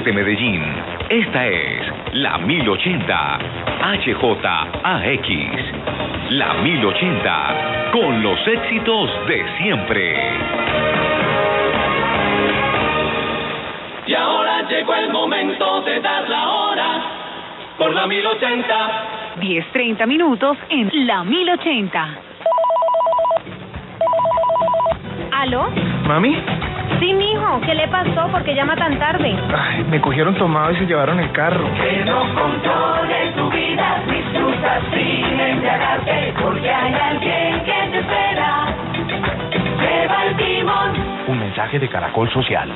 desde Medellín. Esta es la 1080 HJAX. La 1080 con los éxitos de siempre. Y ahora llegó el momento de dar la hora por la 1080. 10.30 minutos en la 1080. ¿Aló? ¿Mami? Sí, mijo. ¿Qué le pasó? ¿Por qué llama tan tarde? Ay, me cogieron tomado y se llevaron el carro. Que no controles tu vida, disfruta sin embriagarte, porque hay alguien que te espera. Lleva el timón. Un mensaje de Caracol Social.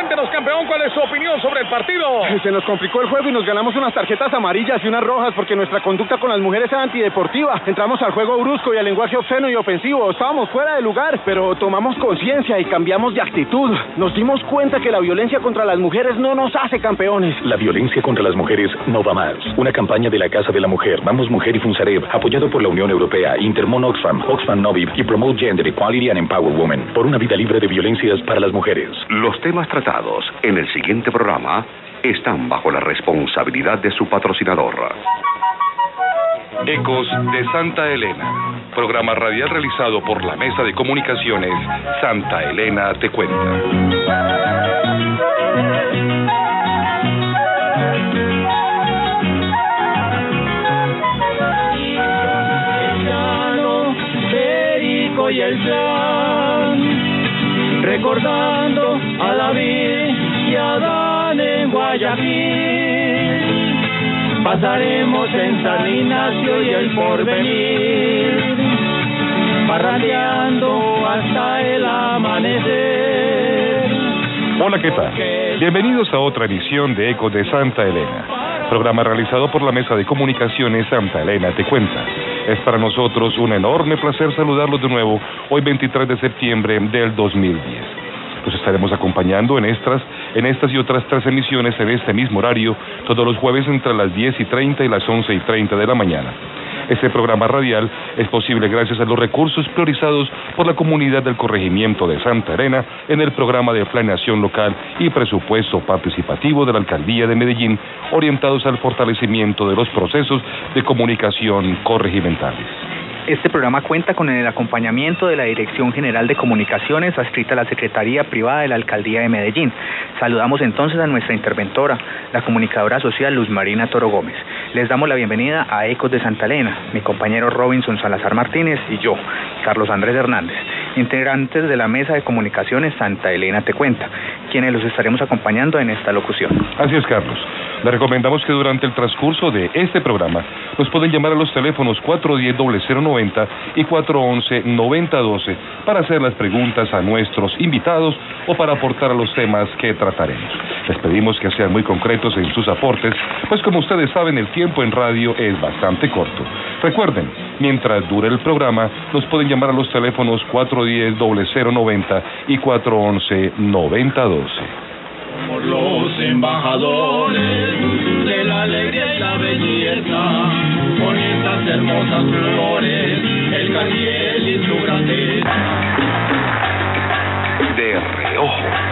Cuéntenos, campeón, cuál es su opinión sobre el partido. Se nos complicó el juego y nos ganamos unas tarjetas amarillas y unas rojas porque nuestra conducta con las mujeres era antideportiva. Entramos al juego brusco y al lenguaje obsceno y ofensivo. Estábamos fuera de lugar, pero tomamos conciencia y cambiamos de actitud. Nos dimos cuenta que la violencia contra las mujeres no nos hace campeones. La violencia contra las mujeres no va más. Una campaña de la Casa de la Mujer, Vamos Mujer y Funzarev, apoyado por la Unión Europea, Intermon Oxfam, Oxfam Novib y Promote Gender Equality and Empower Women, por una vida libre de violencias para las mujeres. Los temas tratados en el siguiente programa están bajo la responsabilidad de su patrocinador. Ecos de Santa Elena, programa radial realizado por la Mesa de Comunicaciones Santa Elena Te Cuenta. Llano, Perico y el plan, recordando a David y a Dan en Guayaquil. Pasaremos en San Ignacio y el porvenir, parrandeando hasta el amanecer. Hola, ¿qué tal? Bienvenidos a otra edición de Eco de Santa Elena, programa realizado por la Mesa de Comunicaciones Santa Elena Te Cuenta. Es para nosotros un enorme placer saludarlos de nuevo hoy 23 de septiembre del 2010. Los estaremos acompañando en estas, en estas y otras tres emisiones en este mismo horario, todos los jueves entre las 10 y 30 y las 11 y 30 de la mañana. Este programa radial es posible gracias a los recursos priorizados por la comunidad del corregimiento de Santa Elena en el programa de planeación local y presupuesto participativo de la Alcaldía de Medellín, orientados al fortalecimiento de los procesos de comunicación corregimentales. Este programa cuenta con el acompañamiento de la Dirección General de Comunicaciones adscrita a la Secretaría Privada de la Alcaldía de Medellín. Saludamos entonces a nuestra interventora, la comunicadora social Luz Marina Toro Gómez. Les damos la bienvenida a Ecos de Santa Elena, mi compañero Robinson Salazar Martínez y yo, Carlos Andrés Hernández, integrantes de la Mesa de Comunicaciones Santa Elena Te Cuenta, quienes los estaremos acompañando en esta locución. Así es, Carlos. Le recomendamos que durante el transcurso de este programa nos pueden llamar a los teléfonos 410-0090 y 411-9012 para hacer las preguntas a nuestros invitados o para aportar a los temas que trataremos. Les pedimos que sean muy concretos en sus aportes, pues como ustedes saben el tiempo en radio es bastante corto. Recuerden, mientras dure el programa, nos pueden llamar a los teléfonos 410-0090 y 411-9012. Somos los embajadores de la alegría y la belleza, con estas hermosas flores, el carriel y su grandeza. De reojo.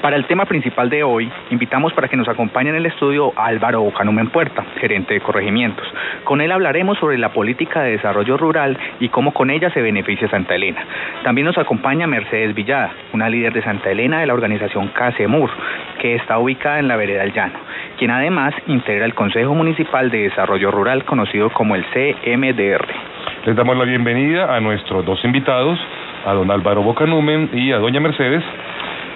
Para el tema principal de hoy, invitamos para que nos acompañe en el estudio a Álvaro Bocanumen Puerta, gerente de corregimientos. Con él hablaremos sobre la política de desarrollo rural y cómo con ella se beneficia Santa Elena. También nos acompaña Mercedes Villada, una líder de Santa Elena de la organización CASEMUR, que está ubicada en la vereda del Llano, quien además integra el Consejo Municipal de Desarrollo Rural conocido como el CMDR. Les damos la bienvenida a nuestros dos invitados, a don Álvaro Bocanumen y a doña Mercedes,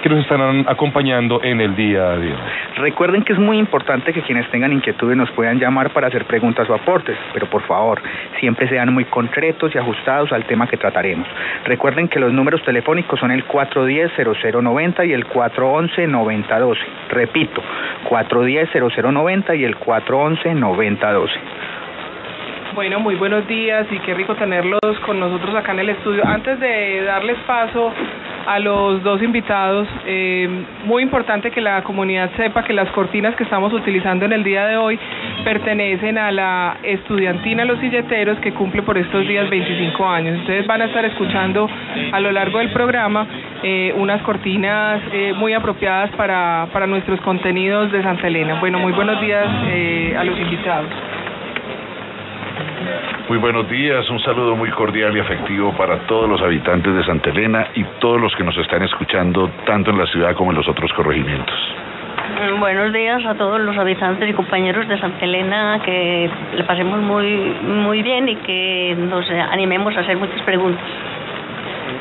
que nos estarán acompañando en el día de hoy. Recuerden que es muy importante que quienes tengan inquietudes nos puedan llamar para hacer preguntas o aportes, pero por favor, siempre sean muy concretos y ajustados al tema que trataremos. Recuerden que los números telefónicos son el 410-0090 y el 411-9012. Repito, 410-0090 y el 411-9012. Bueno, muy buenos días y qué rico tenerlos con nosotros acá en el estudio. Antes de darles paso a los dos invitados, eh, muy importante que la comunidad sepa que las cortinas que estamos utilizando en el día de hoy pertenecen a la estudiantina Los Silleteros que cumple por estos días 25 años. Ustedes van a estar escuchando a lo largo del programa eh, unas cortinas eh, muy apropiadas para, para nuestros contenidos de Santa Elena. Bueno, muy buenos días a los invitados. Muy buenos días, un saludo muy cordial y afectivo para todos los habitantes de Santa Elena y todos los que nos están escuchando tanto en la ciudad como en los otros corregimientos. Mm, Buenos días a todos los habitantes y compañeros de Santa Elena, que le pasemos muy, muy bien y que nos animemos a hacer muchas preguntas.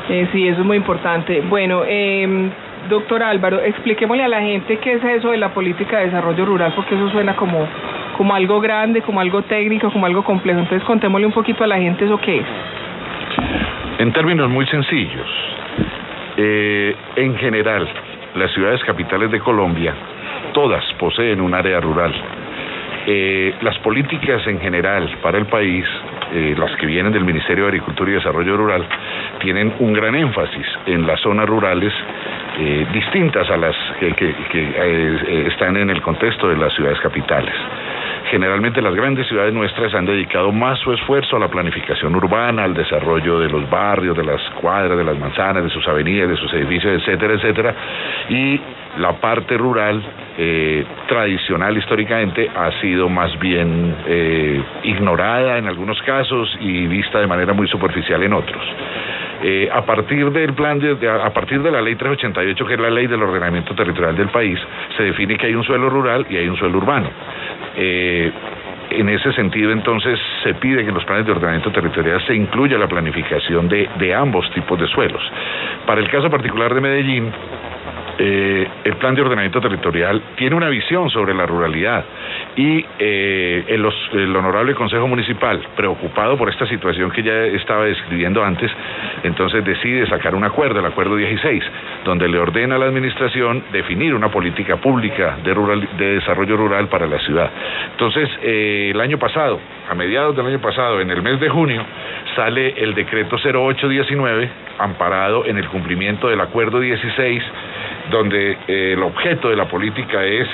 Eh, sí, eso es muy importante. Bueno, eh, doctor Álvaro, expliquémosle a la gente qué es eso de la política de desarrollo rural, porque eso suena como, como algo grande, como algo técnico, como algo complejo. Entonces contémosle un poquito a la gente eso qué es. En términos muy sencillos, eh, en general, las ciudades capitales de Colombia, todas poseen un área rural. Eh, las políticas en general para el país, eh, las que vienen del Ministerio de Agricultura y Desarrollo Rural, tienen un gran énfasis en las zonas rurales eh, distintas a las que, eh, eh, están en el contexto de las ciudades capitales. Generalmente las grandes ciudades nuestras han dedicado más su esfuerzo a la planificación urbana, al desarrollo de los barrios, de las cuadras, de las manzanas, de sus avenidas, de sus edificios, etcétera, etcétera. Y la parte rural, tradicional históricamente, ha sido más bien ignorada en algunos casos y vista de manera muy superficial en otros. Eh, a partir del plan de, a partir de la ley 388 que es la ley del ordenamiento territorial del país se define que hay un suelo rural y hay un suelo urbano. Eh, en ese sentido entonces se pide que en los planes de ordenamiento territorial se incluya la planificación de, de ambos tipos de suelos. Para el caso particular de Medellín eh, el plan de ordenamiento territorial tiene una visión sobre la ruralidad y eh, el, honorable Consejo Municipal, preocupado por esta situación que ya estaba describiendo antes, entonces decide sacar un acuerdo, el acuerdo 16, donde le ordena a la administración definir una política pública de desarrollo rural para la ciudad. Entonces, eh, el año pasado, a mediados del año pasado, en el mes de junio, sale el decreto 0819, amparado en el cumplimiento del acuerdo 16, donde eh, el objeto de la política es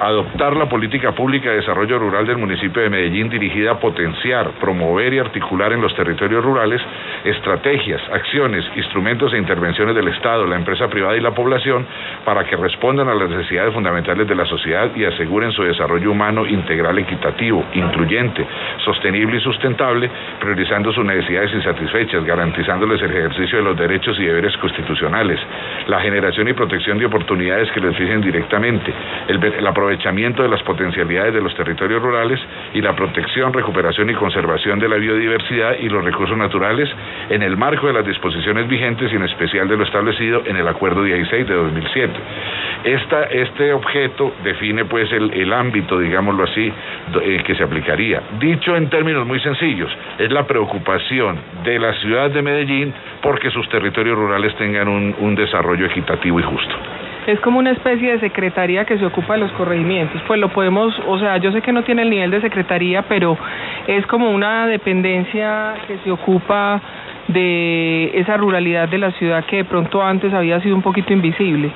adoptar la política pública de desarrollo rural del municipio de Medellín dirigida a potenciar, promover y articular en los territorios rurales estrategias, acciones, instrumentos e intervenciones del Estado, la empresa privada y la población para que respondan a las necesidades fundamentales de la sociedad y aseguren su desarrollo humano integral, equitativo, incluyente, sostenible y sustentable, priorizando sus necesidades insatisfechas, garantizándoles el ejercicio de los derechos y deberes constitucionales, la generación y protección de oportunidades que les fijen directamente, el aprovechamiento de las potencialidades de los territorios rurales y la protección, recuperación y conservación de la biodiversidad y los recursos naturales en el marco de las disposiciones vigentes y en especial de lo establecido en el Acuerdo 16 de 2007. Esta, este objeto define pues el, el ámbito, digámoslo así, eh, que se aplicaría. Dicho en términos muy sencillos, es la preocupación de la ciudad de Medellín porque sus territorios rurales tengan un, un desarrollo equitativo y justo. Es como una especie de secretaría que se ocupa de los corregimientos. Pues lo podemos, o sea, yo sé que no tiene el nivel de secretaría, pero es como una dependencia que se ocupa de esa ruralidad de la ciudad que de pronto antes había sido un poquito invisible.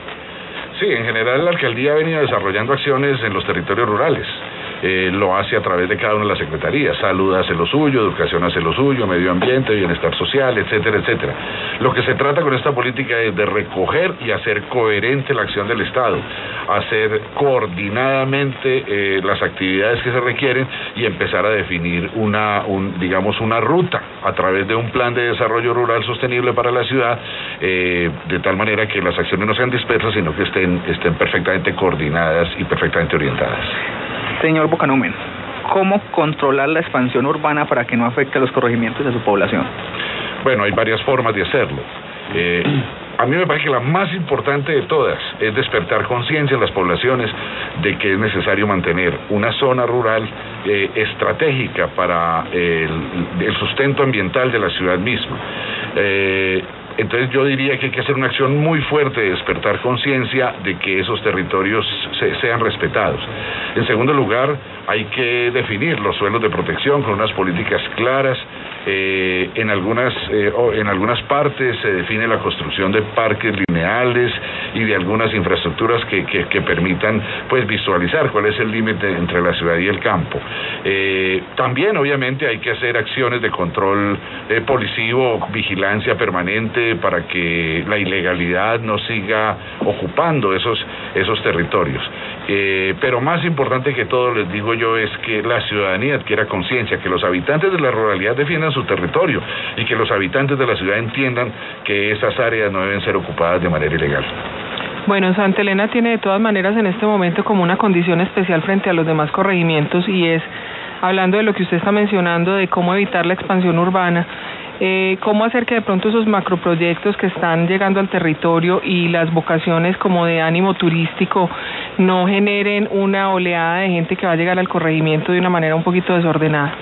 Sí, en general la alcaldía ha venido desarrollando acciones en los territorios rurales. Eh, lo hace a través de cada una de las secretarías. Salud hace lo suyo, educación hace lo suyo, medio ambiente, bienestar social, etcétera, etcétera. Lo que se trata con esta política es de recoger y hacer coherente la acción del Estado, hacer coordinadamente eh, las actividades que se requieren y empezar a definir una, un, digamos, una ruta a través de un plan de desarrollo rural sostenible para la ciudad, eh, de tal manera que las acciones no sean dispersas, sino que estén, estén perfectamente coordinadas y perfectamente orientadas. Señor Bocanumen, ¿cómo controlar la expansión urbana para que no afecte a los corregimientos de su población? Bueno, hay varias formas de hacerlo. Eh, a mí me parece que la más importante de todas es despertar conciencia en las poblaciones de que es necesario mantener una zona rural eh, estratégica para el, sustento ambiental de la ciudad misma. Eh, entonces yo diría que hay que hacer una acción muy fuerte de despertar conciencia de que esos territorios se- sean respetados. En segundo lugar, hay que definir los suelos de protección con unas políticas claras. Eh, en, algunas, eh, en algunas partes se define la construcción de parques lineales y de algunas infraestructuras que, que, permitan pues visualizar cuál es el límite entre la ciudad y el campo. Eh, también obviamente hay que hacer acciones de control policivo, vigilancia permanente para que la ilegalidad no siga ocupando esos, esos territorios. Eh, pero más importante que todo, les digo yo, es que la ciudadanía adquiera conciencia, que los habitantes de la ruralidad defiendan su territorio y que los habitantes de la ciudad entiendan que esas áreas no deben ser ocupadas de manera ilegal. Bueno, Santa Elena tiene de todas maneras en este momento como una condición especial frente a los demás corregimientos y es, hablando de lo que usted está mencionando, de cómo evitar la expansión urbana, eh, cómo hacer que de pronto esos macroproyectos que están llegando al territorio y las vocaciones como de ánimo turístico no generen una oleada de gente que va a llegar al corregimiento de una manera un poquito desordenada.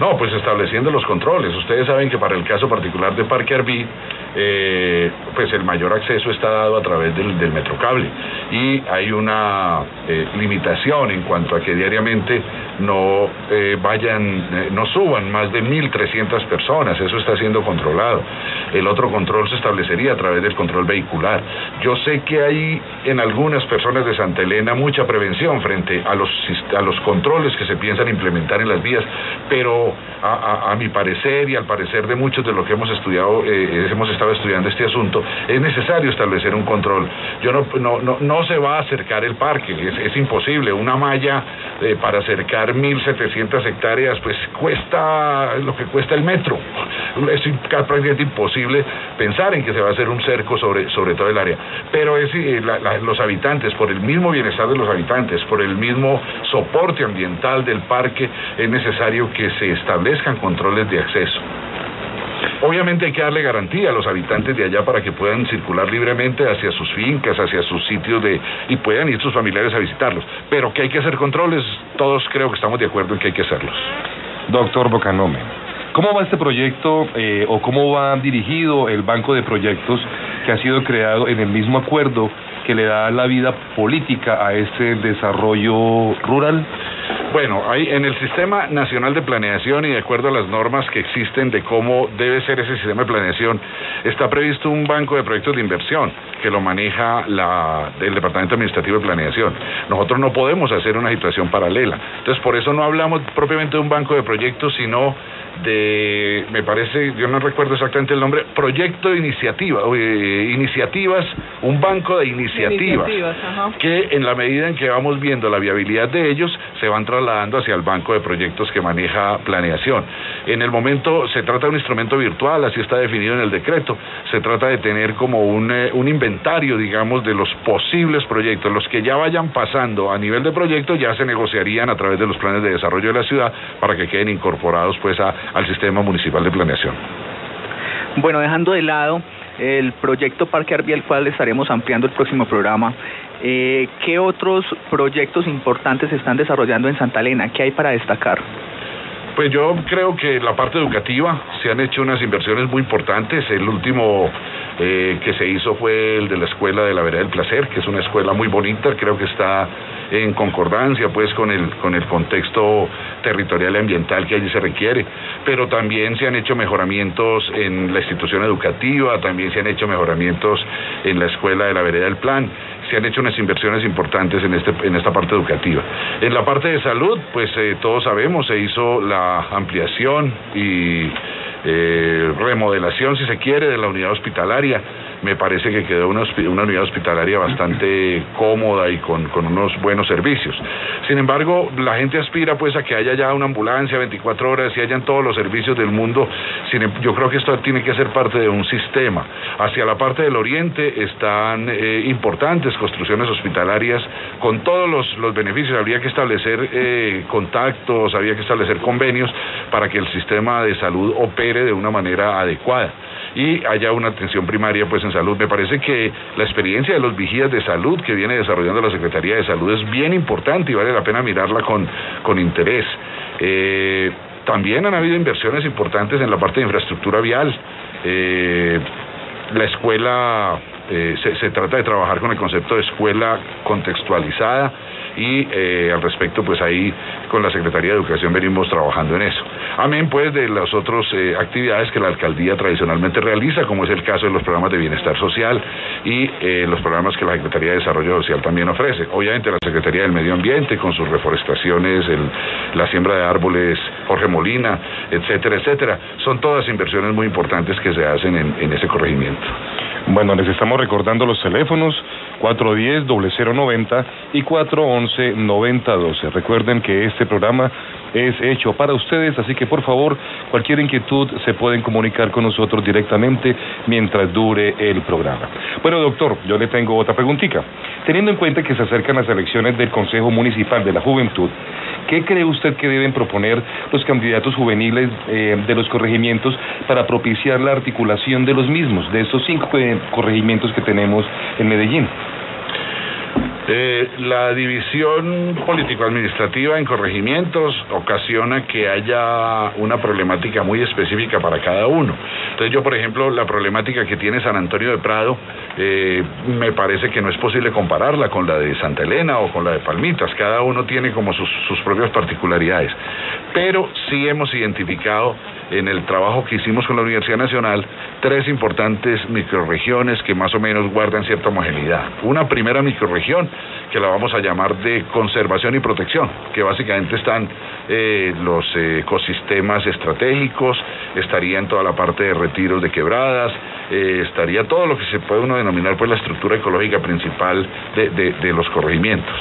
No, pues estableciendo los controles. Ustedes saben que para el caso particular de Parque Arví, eh, pues el mayor acceso está dado a través del, del metrocable y hay una eh, limitación en cuanto a que diariamente no eh, vayan, no suban más de 1.300 personas, eso está siendo controlado. El otro control se establecería a través del control vehicular. Yo sé que hay en algunas personas de Santa Elena mucha prevención frente a los, a los controles que se piensan implementar en las vías, pero a, a, mi parecer y al parecer de muchos de los que hemos estudiado, hemos estado estudiando este asunto, es necesario establecer un control. Yo no, no, no, no se va a acercar el parque, es, imposible. Una malla eh, para acercar 1.700 hectáreas, pues cuesta lo que cuesta el metro. Es prácticamente imposible pensar en que se va a hacer un cerco sobre, sobre todo el área. Pero es, eh, los habitantes, por el mismo bienestar de los habitantes, por el mismo soporte ambiental del parque, es necesario que se establezcan controles de acceso. Obviamente hay que darle garantía a los habitantes de allá para que puedan circular libremente hacia sus fincas, hacia sus sitios de y puedan ir sus familiares a visitarlos. Pero que hay que hacer controles, todos creo que estamos de acuerdo en que hay que hacerlos. Doctor Bocanome, ¿cómo va este proyecto eh, o cómo va dirigido el banco de proyectos que ha sido creado en el mismo acuerdo que le da la vida política a este desarrollo rural? Bueno, hay en el Sistema Nacional de Planeación y de acuerdo a las normas que existen de cómo debe ser ese sistema de planeación, está previsto un banco de proyectos de inversión que lo maneja la, el Departamento Administrativo de Planeación. Nosotros no podemos hacer una situación paralela. Entonces, por eso no hablamos propiamente de un banco de proyectos, sino de, me parece, yo no recuerdo exactamente el nombre, proyecto de iniciativa, eh, iniciativas, un banco de iniciativas, que en la medida en que vamos viendo la viabilidad de ellos, se van trasladando hacia el banco de proyectos que maneja planeación. En el momento se trata de un instrumento virtual, así está definido en el decreto, se trata de tener como un, eh, un inventario, digamos, de los posibles proyectos, los que ya vayan pasando a nivel de proyecto ya se negociarían a través de los planes de desarrollo de la ciudad para que queden incorporados pues a, al sistema municipal de planeación. Bueno, dejando de lado el proyecto Parque Arby, el cual estaremos ampliando el próximo programa, eh, ¿qué otros proyectos importantes se están desarrollando en Santa Elena? ¿Qué hay para destacar? Pues yo creo que la parte educativa se han hecho unas inversiones muy importantes. El último eh, que se hizo fue el de la escuela de la Vereda del Placer, que es una escuela muy bonita, creo que está en concordancia pues con el, con el contexto territorial y ambiental que allí se requiere. Pero también se han hecho mejoramientos en la institución educativa, también se han hecho mejoramientos en la escuela de la Vereda del Plan se han hecho unas inversiones importantes en, este, en esta parte educativa. En la parte de salud, pues eh, todos sabemos, se hizo la ampliación y eh, remodelación, si se quiere, de la unidad hospitalaria. Me parece que quedó una, una unidad hospitalaria bastante cómoda y con, con, unos buenos servicios. Sin embargo, la gente aspira pues a que haya ya una ambulancia 24 horas y hayan todos los servicios del mundo. Em, yo creo que esto tiene que ser parte de un sistema. Hacia la parte del oriente están eh, importantes construcciones hospitalarias con todos los, los beneficios. Habría que establecer eh, contactos, habría que establecer convenios para que el sistema de salud opere de una manera adecuada y haya una atención primaria pues en salud. Me parece que la experiencia de los vigías de salud que viene desarrollando la Secretaría de Salud es bien importante y vale la pena mirarla con, con interés. Eh, también han habido inversiones importantes en la parte de infraestructura vial. Eh, la escuela, eh, se, se trata de trabajar con el concepto de escuela contextualizada y eh, al respecto pues ahí con la Secretaría de Educación venimos trabajando en eso. Amén pues de las otras eh, actividades que la alcaldía tradicionalmente realiza, como es el caso de los programas de bienestar social y eh, los programas que la Secretaría de Desarrollo Social también ofrece. Obviamente la Secretaría del Medio Ambiente con sus reforestaciones, el- la siembra de árboles, Jorge Molina, etcétera, etcétera. Son todas inversiones muy importantes que se hacen en, en ese corregimiento. Bueno, les estamos recordando los teléfonos 410-0090 y 411-9012. Recuerden que este programa es hecho para ustedes, así que por favor, cualquier inquietud se pueden comunicar con nosotros directamente mientras dure el programa. Bueno, doctor, yo le tengo otra preguntita. Teniendo en cuenta que se acercan las elecciones del Consejo Municipal de la Juventud, ¿qué cree usted que deben proponer los candidatos juveniles eh, de los corregimientos para propiciar la articulación de los mismos, de estos cinco eh, corregimientos que tenemos en Medellín? Eh, la división político-administrativa en corregimientos ocasiona que haya una problemática muy específica para cada uno. Entonces yo, por ejemplo, la problemática que tiene San Antonio de Prado, eh, me parece que no es posible compararla con la de Santa Elena o con la de Palmitas. Cada uno tiene como sus, sus propias particularidades. Pero sí hemos identificado en el trabajo que hicimos con la Universidad Nacional tres importantes microrregiones que más o menos guardan cierta homogeneidad. Una primera microrregión que la vamos a llamar de conservación y protección, que básicamente están eh, los ecosistemas estratégicos, estaría en toda la parte de retiros de quebradas, eh, estaría todo lo que se puede uno denominar pues la estructura ecológica principal de, de- los corregimientos.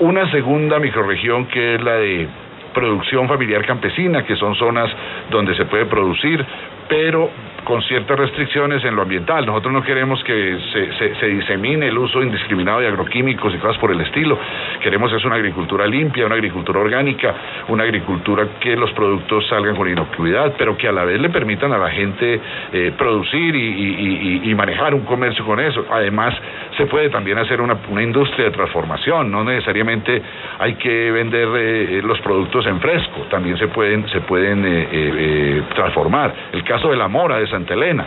Una segunda microrregión que es la de producción familiar campesina, que son zonas donde se puede producir, pero con ciertas restricciones en lo ambiental. Nosotros no queremos que se, se- se disemine el uso indiscriminado de agroquímicos y cosas por el estilo. Queremos es una agricultura limpia, una agricultura orgánica, una agricultura que los productos salgan con inocuidad, pero que a la vez le permitan a la gente eh, producir y, manejar un comercio con eso. Además, se puede también hacer una, una industria de transformación, no necesariamente hay que vender eh, los productos en fresco, también se pueden, se pueden eh, eh, eh, transformar. El caso de la mora de Santa Elena.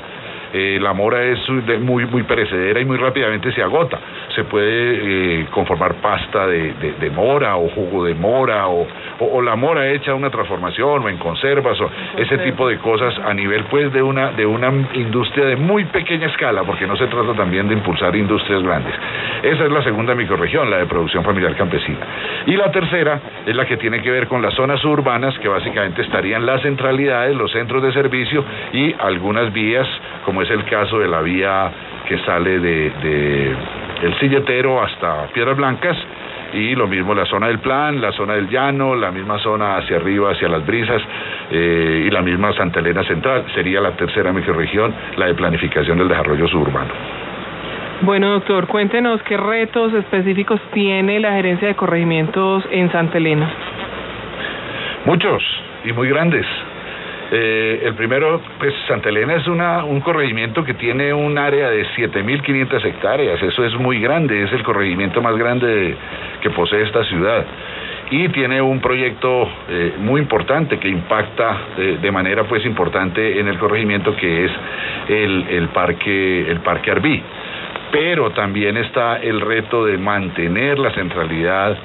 Eh, la mora es muy, muy perecedera y muy rápidamente se agota. Se puede eh, conformar pasta de, de- de mora o jugo de mora o, o- o la mora hecha una transformación o en conservas o ese tipo de cosas a nivel pues de una, de una industria de muy pequeña escala porque no se trata también de impulsar industrias grandes. Esa es la segunda microrregión, la de producción familiar campesina. Y la tercera es la que tiene que ver con las zonas urbanas que básicamente estarían las centralidades, los centros de servicio y algunas vías como es el caso de la vía que sale de, de el silletero hasta Piedras Blancas y lo mismo la zona del plan, la zona del llano, la misma zona hacia arriba, hacia las brisas eh, y la misma Santa Elena Central. Sería la tercera microrregión, la de planificación del desarrollo suburbano. Bueno, doctor, cuéntenos qué retos específicos tiene la gerencia de corregimientos en Santa Elena. Muchos y muy grandes. Eh, el primero, pues Santa Elena es una, un corregimiento que tiene un área de 7.500 hectáreas, eso es muy grande, es el corregimiento más grande de- que posee esta ciudad. Y tiene un proyecto eh, muy importante que impacta eh, de manera pues importante en el corregimiento que es el, el parque, el parque Arbí. Pero también está el reto de mantener la centralidad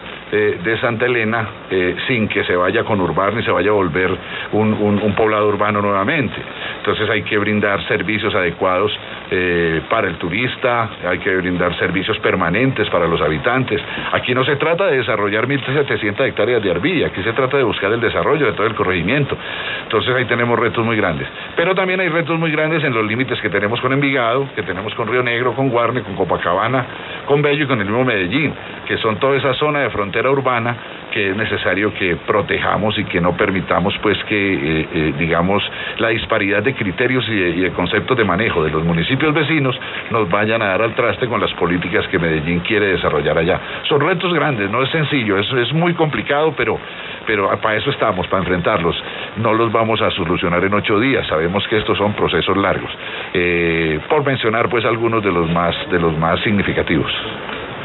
de Santa Elena eh, sin que se vaya a conurbar ni se vaya a volver un, un- un poblado urbano nuevamente. Entonces hay que brindar servicios adecuados eh, para el turista, hay que brindar servicios permanentes para los habitantes. Aquí no se trata de desarrollar 1.700 hectáreas de arbilla, aquí se trata de buscar el desarrollo de todo el corregimiento. Entonces ahí tenemos retos muy grandes. Pero también hay retos muy grandes en los límites que tenemos con Envigado, que tenemos con Río Negro, con Guarne, con Copacabana, con Bello y con el mismo Medellín, que son toda esa zona de frontera urbana que es necesario que protejamos y que no permitamos pues que eh, eh, digamos la disparidad de criterios y de, conceptos de manejo de los municipios vecinos nos vayan a dar al traste con las políticas que Medellín quiere desarrollar allá. Son retos grandes, no es sencillo, es, es muy complicado, pero pero para eso estamos, para enfrentarlos. No los vamos a solucionar en ocho días. Sabemos que estos son procesos largos. Eh, por mencionar, pues, algunos de los más de los más significativos.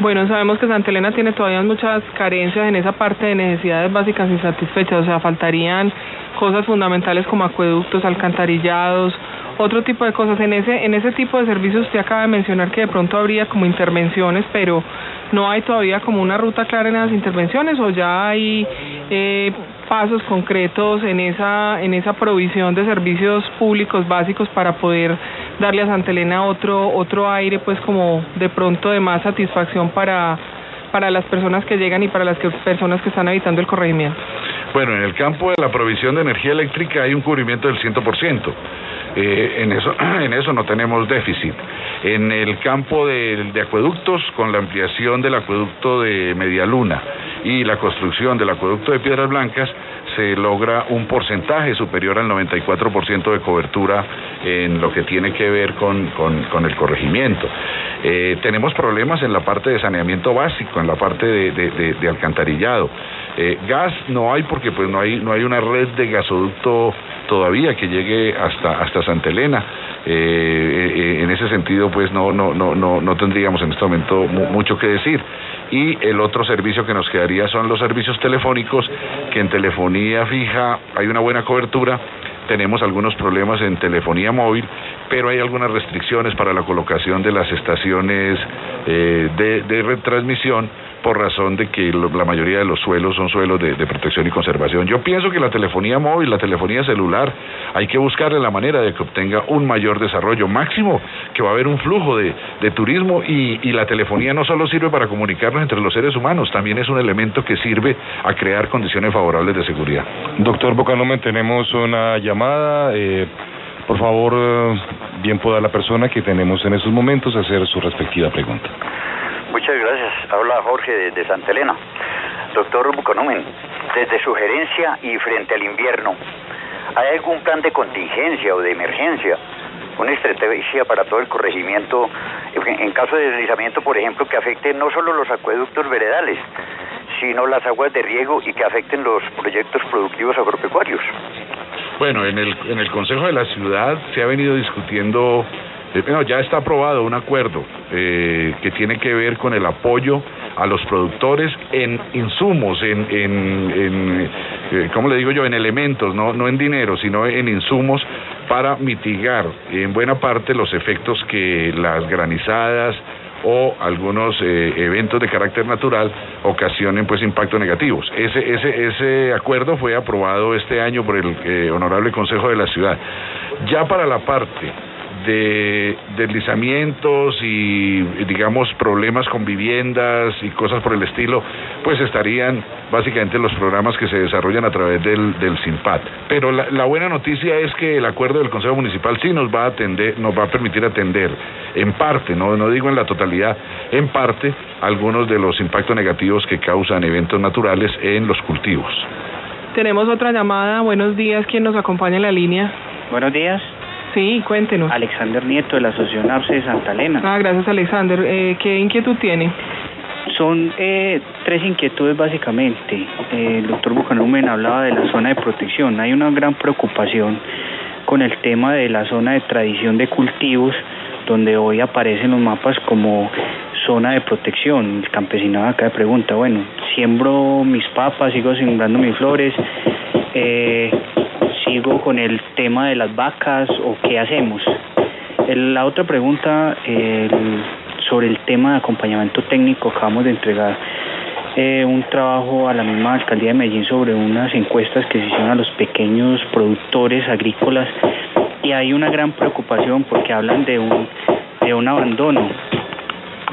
Bueno, sabemos que Santa Elena tiene todavía muchas carencias en esa parte de necesidades básicas insatisfechas, o sea, faltarían cosas fundamentales como acueductos, alcantarillados, otro tipo de cosas. En ese, en ese tipo de servicios usted acaba de mencionar que de pronto habría como intervenciones, pero ¿No hay todavía como una ruta clara en esas intervenciones o ya hay eh, pasos concretos en esa, en esa provisión de servicios públicos básicos para poder darle a Santa Elena otro, otro aire, pues como de pronto de más satisfacción para, para las personas que llegan y para las que, personas que están habitando el corregimiento? Bueno, en el campo de la provisión de energía eléctrica hay un cubrimiento del 100%. Eh, en, eso, en eso no tenemos déficit. En el campo de, acueductos, con la ampliación del acueducto de Medialuna y la construcción del acueducto de Piedras Blancas, se logra un porcentaje superior al 94% de cobertura en lo que tiene que ver con, con, el corregimiento. Eh, tenemos problemas en la parte de saneamiento básico, en la parte de alcantarillado. Eh, gas no hay porque pues no hay, no hay una red de gasoducto todavía que llegue hasta, hasta Santa Elena. Eh, eh, en ese sentido, pues no, no, no, no, no tendríamos en este momento mu mucho que decir. Y el otro servicio que nos quedaría son los servicios telefónicos, que en telefonía fija hay una buena cobertura, tenemos algunos problemas en telefonía móvil, pero hay algunas restricciones para la colocación de las estaciones de retransmisión por razón de que la mayoría de los suelos son suelos de, protección y conservación. Yo pienso que la telefonía móvil, la telefonía celular, hay que buscarle la manera de que obtenga un mayor desarrollo máximo, que va a haber un flujo de, turismo y, la telefonía no solo sirve para comunicarnos entre los seres humanos, también es un elemento que sirve a crear condiciones favorables de seguridad. Doctor Bocanumen, tenemos una llamada. Eh, por favor, bien pueda la persona que tenemos en estos momentos hacer su respectiva pregunta. Muchas gracias. Habla Jorge de, de Santa Elena. Doctor Bucanumen, desde su gerencia y frente al invierno, ¿hay algún plan de contingencia o de emergencia? Una estrategia para todo el corregimiento en caso de deslizamiento, por ejemplo, que afecte no solo los acueductos veredales, sino las aguas de riego y que afecten los proyectos productivos agropecuarios. Bueno, en el, en el Consejo de la Ciudad se ha venido discutiendo bueno, ya está aprobado un acuerdo eh, que tiene que ver con el apoyo a los productores en insumos, en, en, eh, ¿cómo le digo yo?, en elementos, no, no en dinero, sino en insumos para mitigar en buena parte los efectos que las granizadas o algunos eh, eventos de carácter natural ocasionen pues impactos negativos. Ese, ese, ese acuerdo fue aprobado este año por el eh, Honorable Consejo de la Ciudad. Ya para la parte de deslizamientos y digamos problemas con viviendas y cosas por el estilo, pues estarían básicamente los programas que se desarrollan a través del, del SIMPAT. Pero la, la, buena noticia es que el acuerdo del Consejo Municipal sí nos va a atender, nos va a permitir atender en parte, no, no digo en la totalidad, en parte algunos de los impactos negativos que causan eventos naturales en los cultivos. Tenemos otra llamada. Buenos días. ¿Quién nos acompaña en la línea? Buenos días. Sí, cuéntenos. Alexander Nieto de la Asociación APSE de Santa Elena. Ah, gracias Alexander. Eh, ¿Qué inquietud tiene? Son eh, tres inquietudes básicamente. Eh, el doctor Bucanumen hablaba de la zona de protección. Hay una gran preocupación con el tema de la zona de tradición de cultivos, donde hoy aparecen los mapas como zona de protección. El campesinado acá pregunta, bueno, siembro mis papas, sigo sembrando mis flores, eh, sigo con el tema de las vacas o qué hacemos. La otra pregunta sobre el tema de acompañamiento técnico, acabamos de entregar eh, un trabajo a la misma alcaldía de Medellín sobre unas encuestas que se hicieron a los pequeños productores agrícolas y hay una gran preocupación porque hablan de un, de un abandono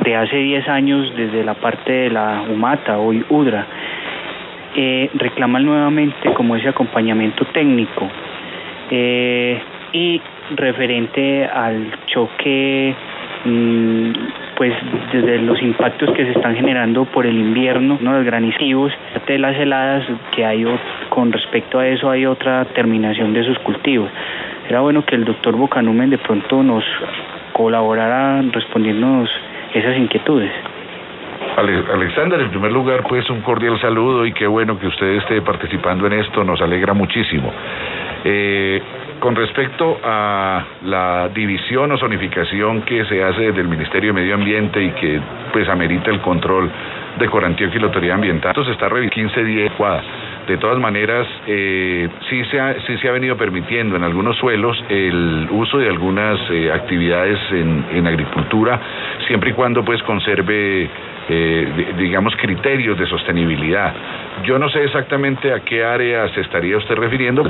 de hace 10 años desde la parte de la UMATA, hoy UDRA eh, reclaman nuevamente como ese acompañamiento técnico eh, y referente al choque mmm, pues desde los impactos que se están generando por el invierno, ¿no? los granizivos, de las heladas, que hay con respecto a eso hay otra terminación de esos cultivos. Era bueno que el doctor Bocanumen de pronto nos colaborara respondiéndonos esas inquietudes. Alexander, en primer lugar, pues un cordial saludo y qué bueno que usted esté participando en esto, nos alegra muchísimo. Eh, con respecto a la división o zonificación que se hace desde el Ministerio de Medio Ambiente y que pues amerita el control de Corantioquia y la Autoridad Ambiental, entonces está revisando 15 días de todas maneras, eh, sí, se ha, sí se ha venido permitiendo en algunos suelos el uso de algunas eh, actividades en, en, agricultura, siempre y cuando pues conserve eh, digamos, criterios de sostenibilidad. Yo no sé exactamente a qué área se estaría usted refiriendo,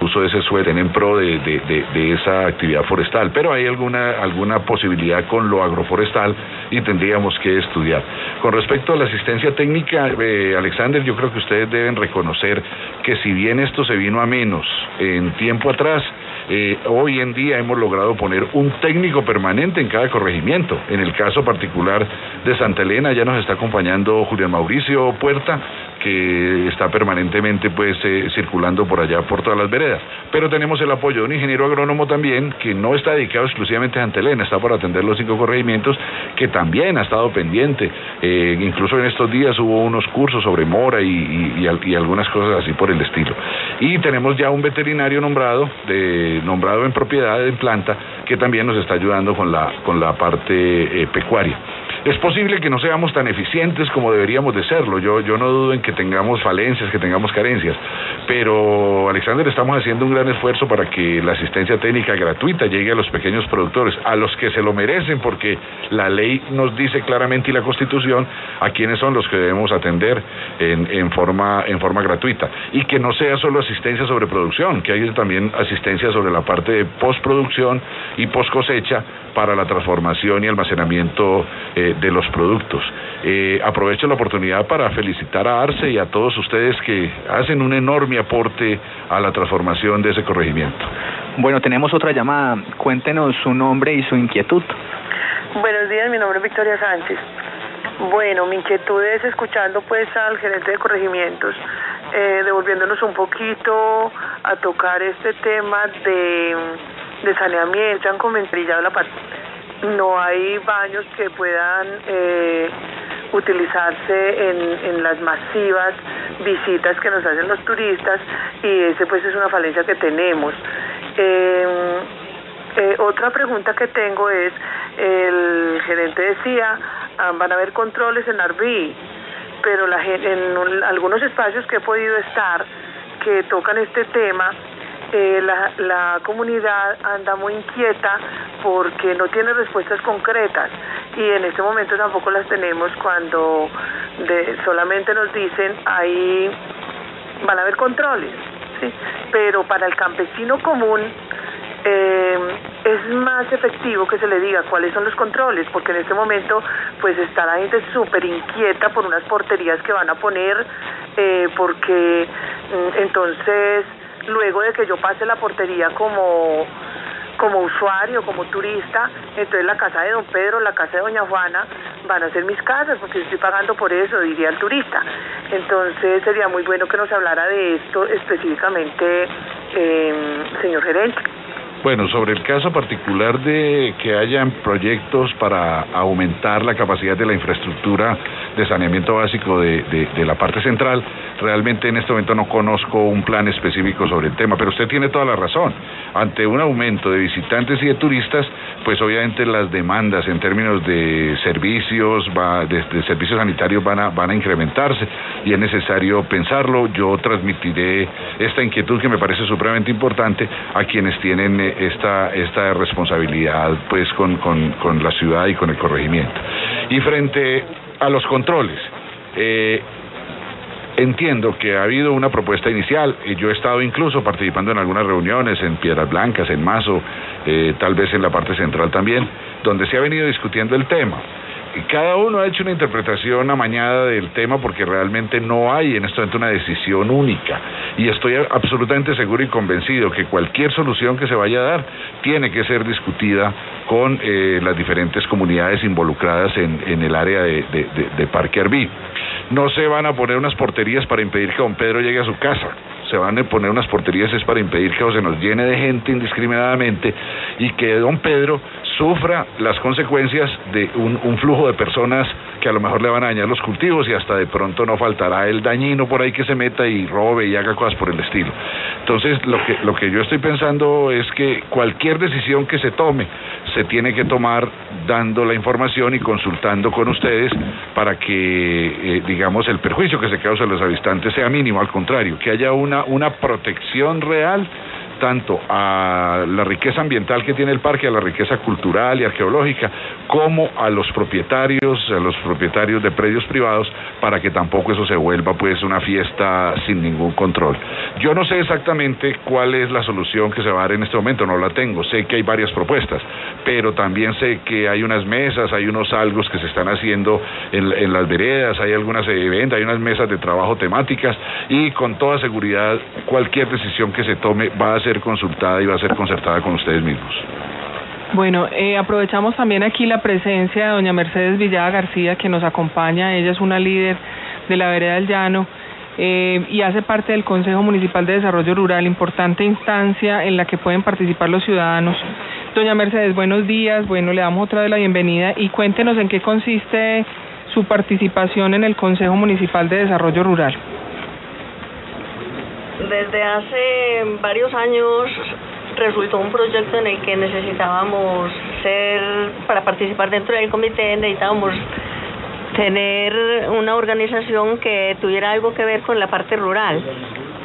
uso de ese suelo en pro de, de, esa actividad forestal, pero hay alguna, alguna posibilidad con lo agroforestal y tendríamos que estudiar. Con respecto a la asistencia técnica, eh, Alexander, yo creo que ustedes deben reconocer que si bien esto se vino a menos en tiempo atrás, eh, hoy en día hemos logrado poner un técnico permanente en cada corregimiento. En el caso particular de Santa Elena ya nos está acompañando Julián Mauricio Puerta, que está permanentemente pues eh, circulando por allá por todas las veredas. Pero tenemos el apoyo de un ingeniero agrónomo también que no está dedicado exclusivamente a Santa Elena, está para atender los cinco corregimientos, que también ha estado pendiente. Eh, incluso en estos días hubo unos cursos sobre mora y, algunas cosas así por el estilo. Y tenemos ya un veterinario nombrado, nombrado en propiedad, en planta, que también nos está ayudando con la, con la parte eh, pecuaria. Es posible que no seamos tan eficientes como deberíamos de serlo. Yo, yo no dudo en que tengamos falencias, que tengamos carencias. Pero, Alexander, estamos haciendo un gran esfuerzo para que la asistencia técnica gratuita llegue a los pequeños productores, a los que se lo merecen, porque la ley nos dice claramente y la Constitución a quiénes son los que debemos atender en, en, forma, en forma gratuita. Y que no sea solo asistencia sobre producción, que haya también asistencia sobre la parte de postproducción y post cosecha para la transformación y almacenamiento eh, de los productos. Eh, aprovecho la oportunidad para felicitar a Arce y a todos ustedes que hacen un enorme aporte a la transformación de ese corregimiento. Bueno, tenemos otra llamada. Cuéntenos su nombre y su inquietud. Buenos días, mi nombre es Victoria Sánchez. Bueno, mi inquietud es escuchando pues al gerente de corregimientos, eh, devolviéndonos un poquito a tocar este tema de de saneamiento, han comentado la parte. No hay baños que puedan eh, utilizarse en, las masivas visitas que nos hacen los turistas y ese pues es una falencia que tenemos. Em, eh, otra pregunta que tengo es, el gerente decía, ah, van a haber controles en Arbi, pero la, en algunos espacios que he podido estar que tocan este tema, la, comunidad anda muy inquieta porque no tiene respuestas concretas y en este momento tampoco las tenemos cuando solamente nos dicen ahí van a haber controles, pero para el campesino común eh, es más efectivo que se le diga cuáles son los controles, porque en este momento pues está la gente súper inquieta por unas porterías que van a poner, eh, porque mm, entonces luego de que yo pase la portería como, como usuario, como turista, entonces la casa de don Pedro, la casa de doña Juana van a ser mis casas porque estoy pagando por eso, diría el turista. Entonces sería muy bueno que nos hablara de esto específicamente, eh, señor gerente. Bueno, sobre el caso particular de que hayan proyectos para aumentar la capacidad de la infraestructura de saneamiento básico de, la parte central, realmente en este momento no conozco un plan específico sobre el tema, pero usted tiene toda la razón. Ante un aumento de visitantes y de turistas, pues obviamente las demandas en términos de servicios, de, servicios sanitarios van a, van a incrementarse y es necesario pensarlo. Yo transmitiré esta inquietud que me parece supremamente importante a quienes tienen eh, esta, esta responsabilidad pues con, con, la ciudad y con el corregimiento. Y frente a los controles, eh, Entiendo que ha habido una propuesta inicial, y yo he estado incluso participando en algunas reuniones en Piedras Blancas, en Mazo, eh, tal vez en la parte central también, donde se ha venido discutiendo el tema cada uno ha hecho una interpretación amañada del tema porque realmente no hay en este momento una decisión única. Y estoy absolutamente seguro y convencido que cualquier solución que se vaya a dar tiene que ser discutida con eh, las diferentes comunidades involucradas en, el área de, de Parque Arbí. No se van a poner unas porterías para impedir que don Pedro llegue a su casa se van a poner unas porterías es para impedir que se nos llene de gente indiscriminadamente y que don Pedro sufra las consecuencias de un, flujo de personas que a lo mejor le van a dañar los cultivos y hasta de pronto no faltará el dañino por ahí que se meta y robe y haga cosas por el estilo. Entonces, lo que, lo que yo estoy pensando es que cualquier decisión que se tome se tiene que tomar dando la información y consultando con ustedes para que, eh, digamos, el perjuicio que se causa a los habitantes sea mínimo, al contrario, que haya una, una protección real tanto a la riqueza ambiental que tiene el parque, a la riqueza cultural y arqueológica, como a los propietarios, a los propietarios de predios privados, para que tampoco eso se vuelva pues una fiesta sin ningún control. Yo no sé exactamente cuál es la solución que se va a dar en este momento, no la tengo, sé que hay varias propuestas, pero también sé que hay unas mesas, hay unos algos que se están haciendo en, las veredas, hay algunas eventos, hay unas mesas de trabajo temáticas y con toda seguridad cualquier decisión que se tome va a ser consultada y va a ser concertada con ustedes mismos. Bueno, eh, aprovechamos también aquí la presencia de doña Mercedes Villada García, que nos acompaña. Ella es una líder de la Vereda del Llano eh, y hace parte del Consejo Municipal de Desarrollo Rural, importante instancia en la que pueden participar los ciudadanos. Doña Mercedes, buenos días. Bueno, le damos otra vez la bienvenida y cuéntenos en qué consiste su participación en el Consejo Municipal de Desarrollo Rural. Desde hace varios años resultó un proyecto en el que necesitábamos ser, para participar dentro del comité, necesitábamos tener una organización que tuviera algo que ver con la parte rural.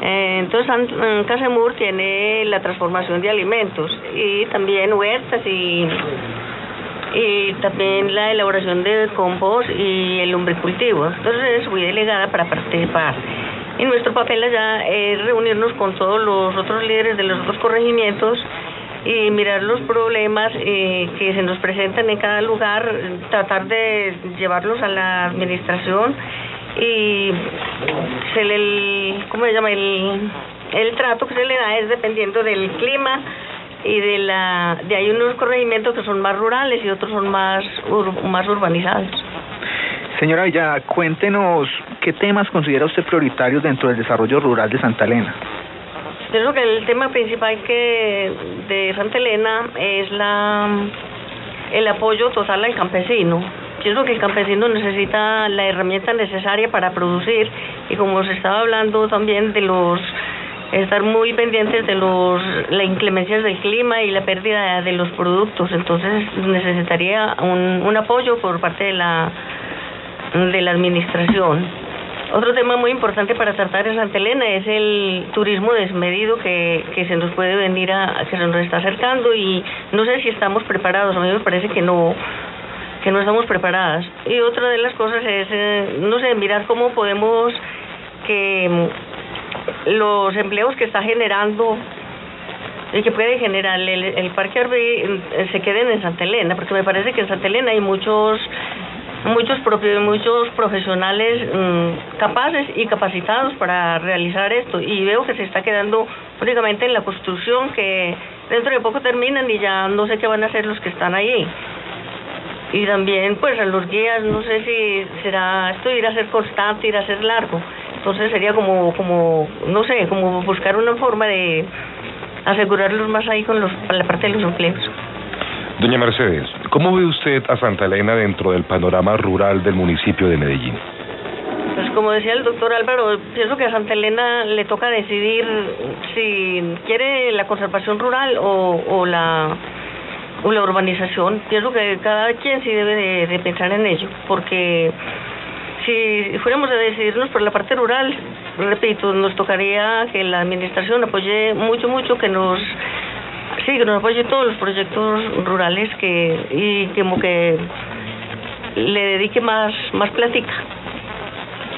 Eh, Entonces, en Casemur tiene la transformación de alimentos y también huertas y, y también la elaboración de compost y el lumbricultivo. Entonces, fui delegada para participar. Y nuestro papel allá es reunirnos con todos los otros líderes de los otros corregimientos y mirar los problemas eh, que se nos presentan en cada lugar, tratar de llevarlos a la administración y se ¿cómo se llama? El, el trato que se le da es dependiendo del clima y de la de hay unos corregimientos que son más rurales y otros son más más urbanizados. Señora Villa, cuéntenos qué temas considera usted prioritarios dentro del desarrollo rural de Santa Elena. Pienso que el tema principal que de Santa Elena es la el apoyo total al campesino. Pienso que el campesino necesita la herramienta necesaria para producir y como se estaba hablando también de los estar muy pendientes de los las inclemencias del clima y la pérdida de los productos, entonces necesitaría un, un apoyo por parte de la de la administración. Otro tema muy importante para tratar en Santa Elena es el turismo desmedido que, que se nos puede venir a, que se nos está acercando y no sé si estamos preparados, a mí me parece que no, que no estamos preparadas. Y otra de las cosas es, eh, no sé, mirar cómo podemos que mm, los empleos que está generando y que puede generar el, Parque Arby eh, se queden en Santa Elena, porque me parece que en Santa Elena hay muchos muchos muchos profesionales mm, capaces y capacitados para realizar esto. Y veo que se está quedando únicamente en la construcción que dentro de poco terminan y ya no sé qué van a hacer los que están ahí. Y también pues a los guías no sé si será esto irá a ser constante irá a ser largo. Entonces sería como como no sé como buscar una forma de asegurarlos más ahí con los la parte de los empleos Doña Mercedes, ¿cómo ve usted a Santa Elena dentro del panorama rural del municipio de Medellín? Pues como decía el doctor Álvaro, pienso que a Santa Elena le toca decidir si quiere la conservación rural o, la urbanización. Pienso que cada quien sí debe de, de pensar en ello, porque si fuéramos a decidirnos por la parte rural, repito, nos tocaría que la administración apoye mucho, mucho, que nos sí, que nos apoye todos los proyectos rurales que y como que le dedique más más plática.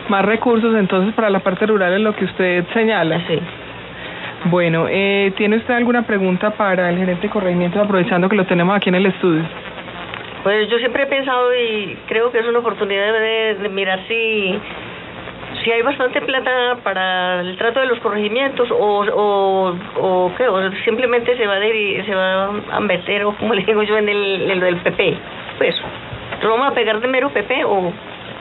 Más recursos entonces para la parte rural es lo que usted señala. Sí. Bueno, eh, ¿tiene usted alguna pregunta para el gerente de corregimiento aprovechando que lo tenemos aquí en el estudio? Pues yo siempre he pensado y creo que es una oportunidad de, de mirar si, si hay bastante plata para el trato de los corregimientos o, o, o qué, o simplemente se va, a deri- se va a meter, o como le digo yo, en el, en lo del PP. Pues, ¿lo vamos a pegar de mero PP o...?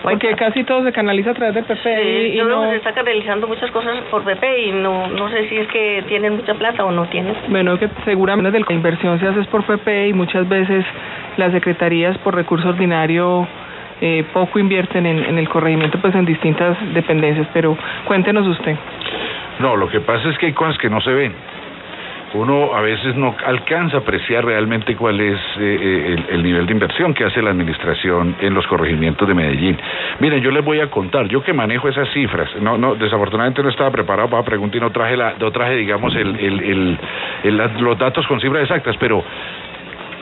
Porque casi todo se canaliza a través del PP Sí, y, yo creo no... que se está canalizando muchas cosas por PP y no, no sé si es que tienen mucha plata o no tienen. Bueno, que seguramente la inversión se hace por PP y muchas veces las secretarías por recurso ordinario eh, poco invierten en, el corregimiento pues en distintas dependencias, pero cuéntenos usted. No, lo que pasa es que hay cosas que no se ven. uno a veces no alcanza a apreciar realmente cuál es eh, eh, el, el nivel de inversión que hace la administración en los corregimientos de Medellín. Miren, yo les voy a contar, yo que manejo esas cifras, no, no, desafortunadamente no estaba preparado para la pregunta y no traje, la, no traje digamos, el, los datos con cifras exactas, pero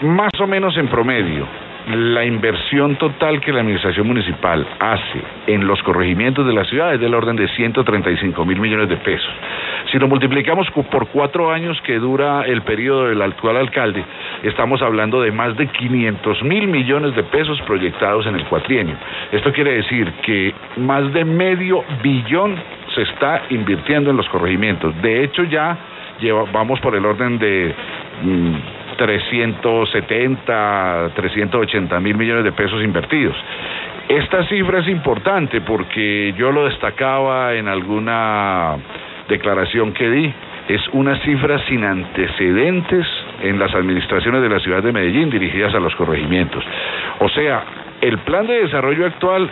más o menos en promedio, la inversión total que la administración municipal hace en los corregimientos de la ciudad es del orden de 135 mil millones de pesos. Si lo multiplicamos por cuatro años que dura el periodo del actual alcalde, estamos hablando de más de 500 mil millones de pesos proyectados en el cuatrienio. Esto quiere decir que más de medio billón se está invirtiendo en los corregimientos. De hecho, ya lleva- vamos por el orden de mm, 370, 380 mil millones de pesos invertidos. Esta cifra es importante porque yo lo destacaba en alguna declaración que di. Es una cifra sin antecedentes en las administraciones de la ciudad de Medellín dirigidas a los corregimientos. O sea, el plan de desarrollo actual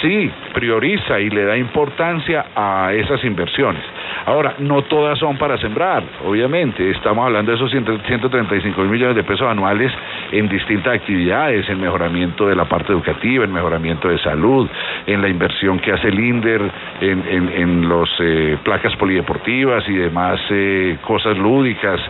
sí prioriza y le da importancia a esas inversiones. Ahora, no todas son para sembrar, obviamente. Estamos hablando de esos 100 135 mil millones de pesos anuales en distintas actividades, en mejoramiento de la parte educativa, en mejoramiento de salud, en la inversión que hace el INDER, en, en, los eh, placas polideportivas y demás eh, cosas lúdicas,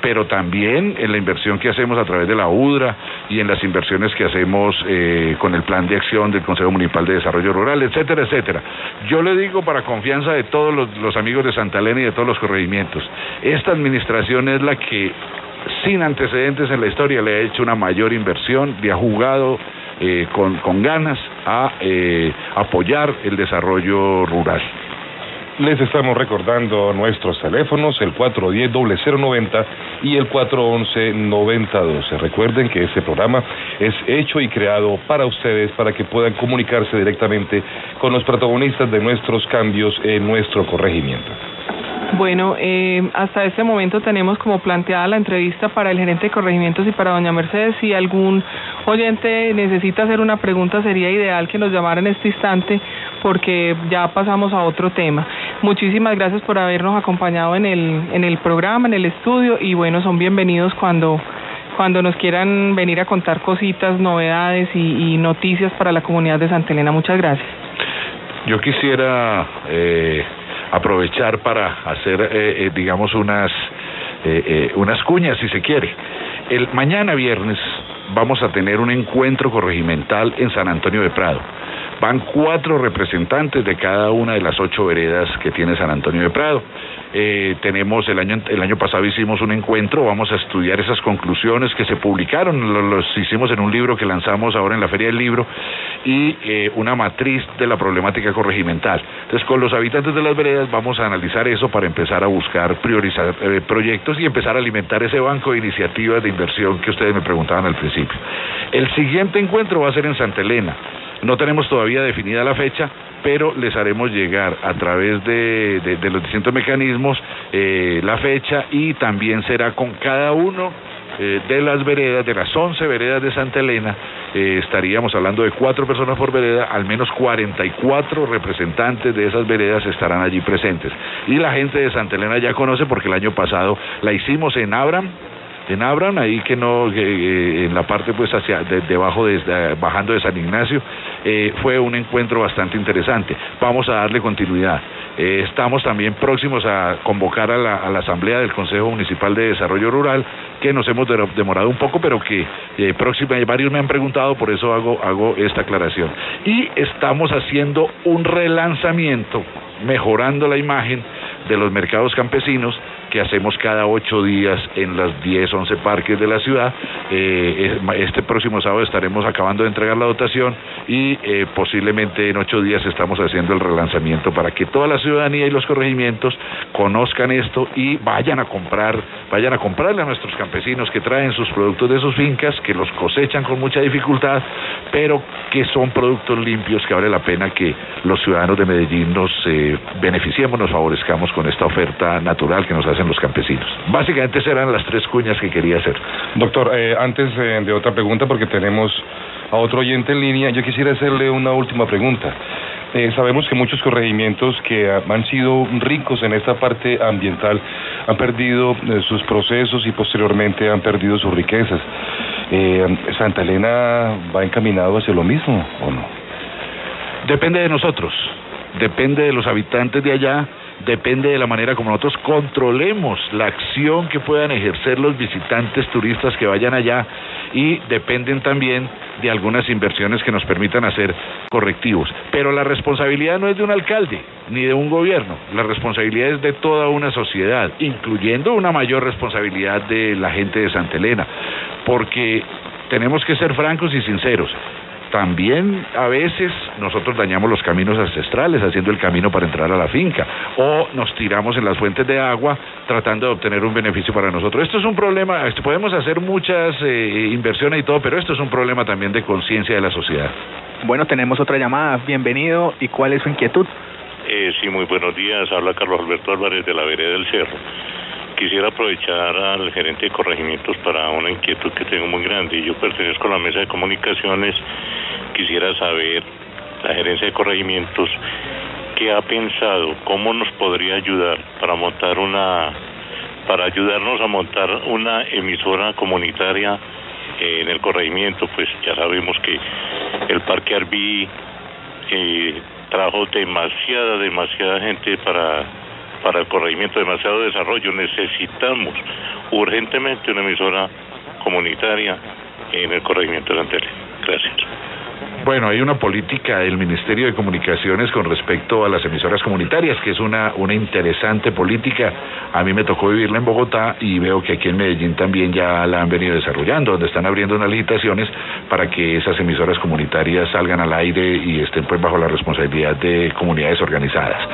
pero también en la inversión que hacemos a través de la UDRA y en las inversiones que hacemos eh, con el plan de acción del Consejo Municipal de Desarrollo Rural, etcétera, etcétera. Yo le digo para confianza de todos los, los amigos de Santa Elena y de todos los corregimientos, esta administración es la que sin antecedentes en la historia le ha hecho una mayor inversión, le ha jugado eh, con, con ganas a eh, apoyar el desarrollo rural. Les estamos recordando nuestros teléfonos, el 410-0090 y el 411-9012. Recuerden que este programa es hecho y creado para ustedes, para que puedan comunicarse directamente con los protagonistas de nuestros cambios en nuestro corregimiento. Bueno, eh, hasta este momento tenemos como planteada la entrevista para el gerente de corregimientos y para doña Mercedes. Si algún oyente necesita hacer una pregunta, sería ideal que nos llamara en este instante porque ya pasamos a otro tema. Muchísimas gracias por habernos acompañado en el, en el programa, en el estudio y bueno, son bienvenidos cuando, cuando nos quieran venir a contar cositas, novedades y, noticias para la comunidad de Santa Elena. Muchas gracias. Yo quisiera eh, aprovechar para hacer, eh, eh, digamos, unas, eh, unas cuñas, si se quiere. El mañana viernes vamos a tener un encuentro corregimental en San Antonio de Prado. Van cuatro representantes de cada una de las ocho veredas que tiene San Antonio de Prado. Eh, tenemos el año el año pasado hicimos un encuentro, vamos a estudiar esas conclusiones que se publicaron, lo- los hicimos en un libro que lanzamos ahora en la Feria del Libro y eh, una matriz de la problemática corregimental. Entonces, con los habitantes de las veredas vamos a analizar eso para empezar a buscar priorizar eh, proyectos y empezar a alimentar ese banco de iniciativas de inversión que ustedes me preguntaban al principio. El siguiente encuentro va a ser en Santa Elena. No tenemos todavía definida la fecha, pero les haremos llegar a través de, los distintos mecanismos eh, la fecha y también será con cada uno eh, de las veredas, de las 11 veredas de Santa Elena, eh, estaríamos hablando de cuatro personas por vereda, al menos 44 representantes de esas veredas estarán allí presentes. Y la gente de Santa Elena ya conoce porque el año pasado la hicimos en Abram, en Abram, ahí que no, eh, en la parte pues hacia de- debajo, de, bajando de San Ignacio, eh, fue un encuentro bastante interesante. Vamos a darle continuidad. Eh, estamos también próximos a convocar a la, a la Asamblea del Consejo Municipal de Desarrollo Rural, que nos hemos de- demorado un poco, pero que próxima, varios me han preguntado, por eso hago, hago esta aclaración. Y estamos haciendo un relanzamiento, mejorando la imagen de los mercados campesinos que hacemos cada ocho días en las 10, 11 parques de la ciudad. Eh, este próximo sábado estaremos acabando de entregar la dotación y eh, posiblemente en ocho días estamos haciendo el relanzamiento para que toda la ciudadanía y los corregimientos conozcan esto y vayan a comprar, vayan a comprarle a nuestros campesinos que traen sus productos de sus fincas, que los cosechan con mucha dificultad, pero que son productos limpios que vale la pena que los ciudadanos de Medellín nos eh, beneficiemos, nos favorezcamos con esta oferta natural que nos hacen los campesinos. Básicamente serán las tres cuñas que quería hacer. Doctor, eh, antes eh, de otra pregunta, porque tenemos a otro oyente en línea, yo quisiera hacerle una última pregunta. Eh, sabemos que muchos corregimientos que han sido ricos en esta parte ambiental han perdido eh, sus procesos y posteriormente han perdido sus riquezas. Eh, ¿Santa Elena va encaminado hacia lo mismo o no? Depende de nosotros, depende de los habitantes de allá, depende de la manera como nosotros controlemos la acción que puedan ejercer los visitantes turistas que vayan allá y dependen también de algunas inversiones que nos permitan hacer correctivos. Pero la responsabilidad no es de un alcalde ni de un gobierno, la responsabilidad es de toda una sociedad, incluyendo una mayor responsabilidad de la gente de Santa Elena, porque tenemos que ser francos y sinceros también a veces nosotros dañamos los caminos ancestrales haciendo el camino para entrar a la finca o nos tiramos en las fuentes de agua tratando de obtener un beneficio para nosotros. Esto es un problema, esto- podemos hacer muchas eh, inversiones y todo, pero esto es un problema también de conciencia de la sociedad. Bueno, tenemos otra llamada. Bienvenido. ¿Y cuál es su inquietud? Eh, sí, muy buenos días. Habla Carlos Alberto Álvarez de la Vereda del Cerro. Quisiera aprovechar al gerente de corregimientos para una inquietud que tengo muy grande. Yo pertenezco a la mesa de comunicaciones. Quisiera saber, la gerencia de corregimientos, qué ha pensado, cómo nos podría ayudar para montar una, para ayudarnos a montar una emisora comunitaria eh, en el corregimiento. Pues ya sabemos que el Parque Arví eh, trajo demasiada, demasiada gente para, para el corregimiento, demasiado desarrollo. Necesitamos urgentemente una emisora comunitaria en el corregimiento de Santa Elena. Gracias. Bueno, hay una política del Ministerio de Comunicaciones con respecto a las emisoras comunitarias, que es una, una interesante política. A mí me tocó vivirla en Bogotá y veo que aquí en Medellín también ya la han venido desarrollando, donde están abriendo unas licitaciones para que esas emisoras comunitarias salgan al aire y estén pues bajo la responsabilidad de comunidades organizadas.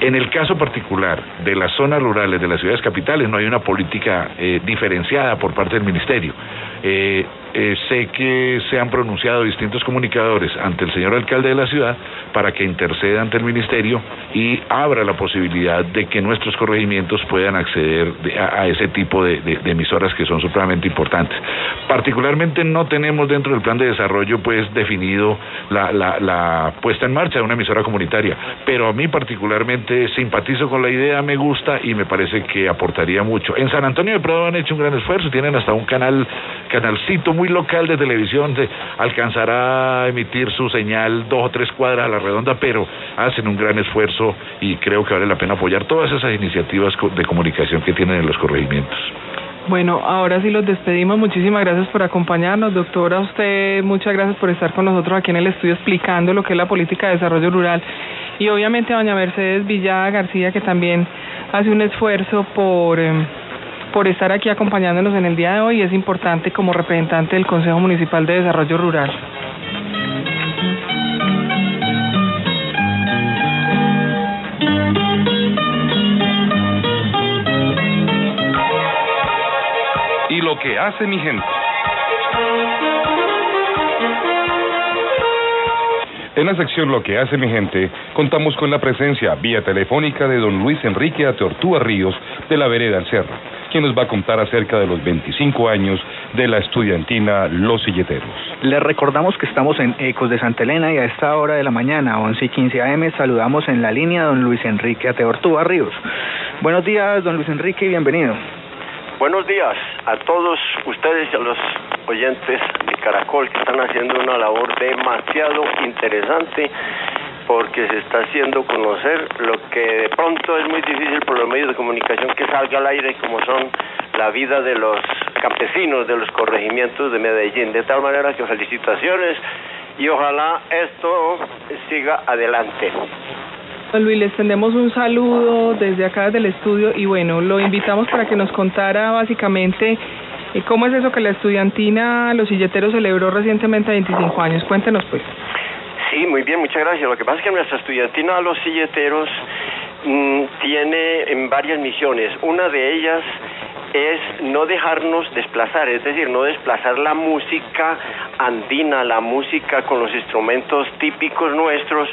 En el caso particular de las zonas rurales de las ciudades capitales no hay una política eh, diferenciada por parte del Ministerio. Eh, eh, sé que se han pronunciado distintos comunicadores ante el señor alcalde de la ciudad para que interceda ante el ministerio y abra la posibilidad de que nuestros corregimientos puedan acceder de- a, ese tipo de, emisoras que son supremamente importantes. Particularmente no tenemos dentro del plan de desarrollo pues definido la puesta en marcha de una emisora comunitaria, pero a mí particularmente simpatizo con la idea, me gusta y me parece que aportaría mucho. En San Antonio de Prado han hecho un gran esfuerzo, tienen hasta un canal, canalcito muy local de televisión, de, alcanzará a emitir su señal dos o tres cuadras a la redonda, pero hacen un gran esfuerzo y creo que vale la pena apoyar todas esas iniciativas de comunicación que tienen en los corregimientos. Bueno, ahora sí los despedimos. Muchísimas gracias por acompañarnos. Doctora, usted muchas gracias por estar con nosotros aquí en el estudio explicando lo que es la política de desarrollo rural. Y obviamente a doña Mercedes Villada García, que también hace un esfuerzo por, eh, por estar aquí acompañándonos en el día de hoy. Es importante como representante del Consejo Municipal de Desarrollo Rural. Y lo que hace mi gente. En la sección Lo que hace mi gente, contamos con la presencia vía telefónica de don Luis Enrique Ateortúa Ríos de la Vereda al Cerro, quien nos va a contar acerca de los 25 años de la estudiantina Los Silleteros. Les recordamos que estamos en Ecos de Santa Elena y a esta hora de la mañana, 11 y 15 AM, saludamos en la línea a don Luis Enrique Ateortúa Ríos. Buenos días, don Luis Enrique, y bienvenido. Buenos días a todos ustedes y a los oyentes de Caracol que están haciendo una labor demasiado interesante porque se está haciendo conocer lo que de pronto es muy difícil por los medios de comunicación que salga al aire como son la vida de los campesinos de los corregimientos de Medellín. De tal manera que felicitaciones y ojalá esto siga adelante. Luis, les tendemos un saludo desde acá desde el estudio y bueno, lo invitamos para que nos contara básicamente eh, cómo es eso que la estudiantina Los Silleteros celebró recientemente 25 años. Cuéntenos pues. Sí, muy bien, muchas gracias. Lo que pasa es que nuestra estudiantina Los Silleteros mm, tiene en varias misiones. Una de ellas es no dejarnos desplazar, es decir, no desplazar la música andina, la música con los instrumentos típicos nuestros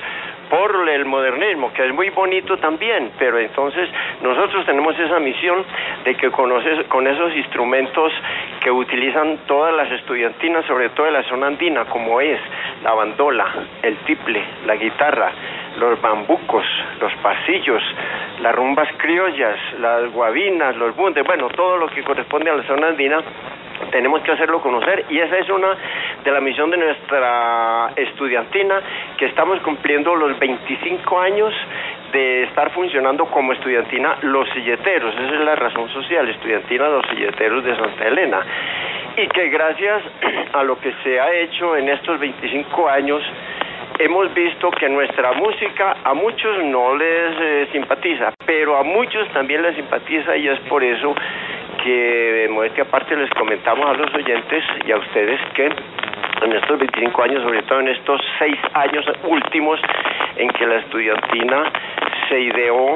por el modernismo, que es muy bonito también, pero entonces nosotros tenemos esa misión de que con, esos- con esos instrumentos que utilizan todas las estudiantinas, sobre todo de la zona andina, como es la bandola, el tiple, la guitarra, los bambucos, los pasillos, las rumbas criollas, las guabinas, los bundes, bueno, todo lo que corresponde a la zona andina tenemos que hacerlo conocer y esa es una de la misión de nuestra estudiantina que estamos cumpliendo los 25 años de estar funcionando como estudiantina Los Silleteros, esa es la razón social, estudiantina Los Silleteros de Santa Elena. Y que gracias a lo que se ha hecho en estos 25 años hemos visto que nuestra música a muchos no les eh, simpatiza, pero a muchos también les simpatiza y es por eso que de modestia aparte les comentamos a los oyentes y a ustedes que en estos 25 años, sobre todo en estos seis años últimos en que la estudiantina se ideó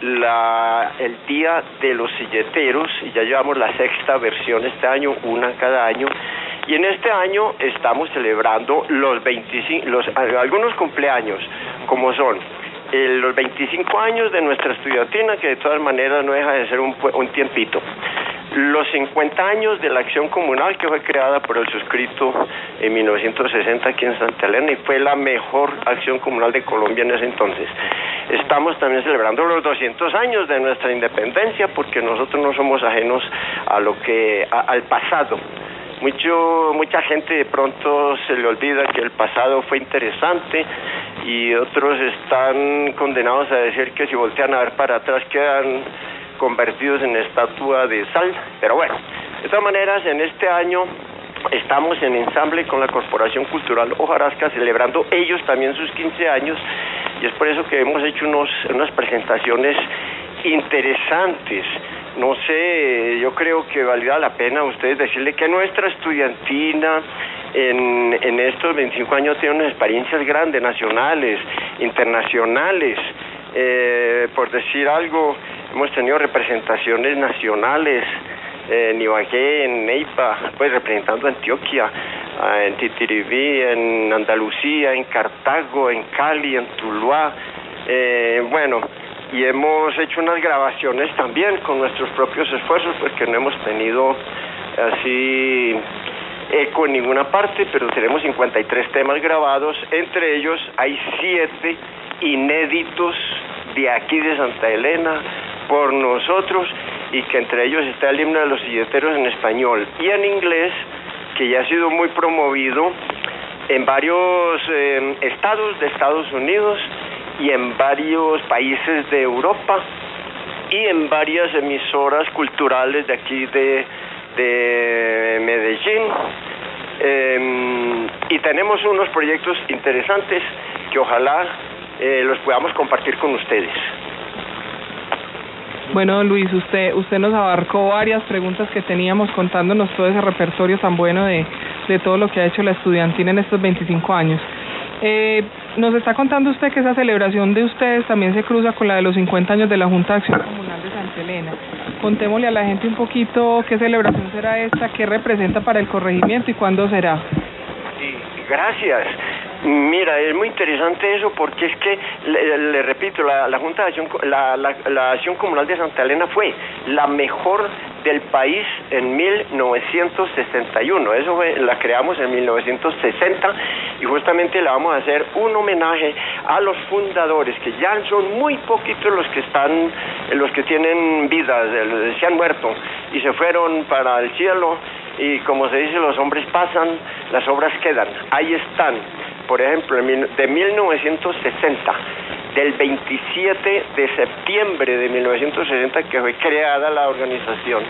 el Día de los Silleteros y ya llevamos la sexta versión este año, una cada año. Y en este año estamos celebrando los 25, los, algunos cumpleaños, como son los 25 años de nuestra estudiantina, que de todas maneras no deja de ser un tiempito. Los 50 años de la acción comunal que fue creada por el suscrito en 1960 aquí en Santa Elena y fue la mejor acción comunal de Colombia en ese entonces. Estamos también celebrando los 200 años de nuestra independencia porque nosotros no somos ajenos a lo que a- al pasado. Mucho, mucha gente de pronto se le olvida que el pasado fue interesante y otros están condenados a decir que si voltean a ver para atrás quedan convertidos en estatua de sal. Pero bueno, de todas maneras, en este año estamos en ensamble con la Corporación Cultural Hojarasca celebrando ellos también sus 15 años y es por eso que hemos hecho unos, unas presentaciones interesantes. No sé, yo creo que valía la pena a ustedes decirle que nuestra estudiantina en estos 25 años tiene unas experiencias grandes, nacionales, internacionales. Eh, por decir algo, hemos tenido representaciones nacionales eh, en Ibagué, en Neiva, pues representando Antioquia, ah, en Titiribí, en Andalucía, en Cartago, en Cali, en Tuluá. Eh, bueno, y hemos hecho unas grabaciones también con nuestros propios esfuerzos, porque no hemos tenido así eco en ninguna parte, pero tenemos 53 temas grabados, entre ellos hay siete inéditos de aquí de Santa Elena por nosotros y que entre ellos está el himno de los silleteros en español y en inglés que ya ha sido muy promovido en varios eh, estados de Estados Unidos y en varios países de Europa y en varias emisoras culturales de aquí de, de Medellín. Eh, y tenemos unos proyectos interesantes que ojalá eh, los podamos compartir con ustedes. Bueno, Luis, usted, usted nos abarcó varias preguntas que teníamos contándonos todo ese repertorio tan bueno de, de todo lo que ha hecho la estudiantina en estos 25 años. Eh, nos está contando usted que esa celebración de ustedes también se cruza con la de los 50 años de la Junta de Acción Comunal de Santa Elena. Contémosle a la gente un poquito qué celebración será esta, qué representa para el corregimiento y cuándo será. Gracias. Mira, es muy interesante eso porque es que, le, repito, la, la Junta de Acción, la, la- la Acción Comunal de Santa Elena fue la mejor del país en 1961. Eso fue- la creamos en 1960 y justamente le vamos a hacer un homenaje a los fundadores, que ya son muy poquitos los que están, los que tienen vidas, se han muerto y se fueron para el cielo y como se dice, los hombres pasan, las obras quedan. Ahí están. Por ejemplo, de 1960, del 27 de septiembre de 1960 que fue creada la organización.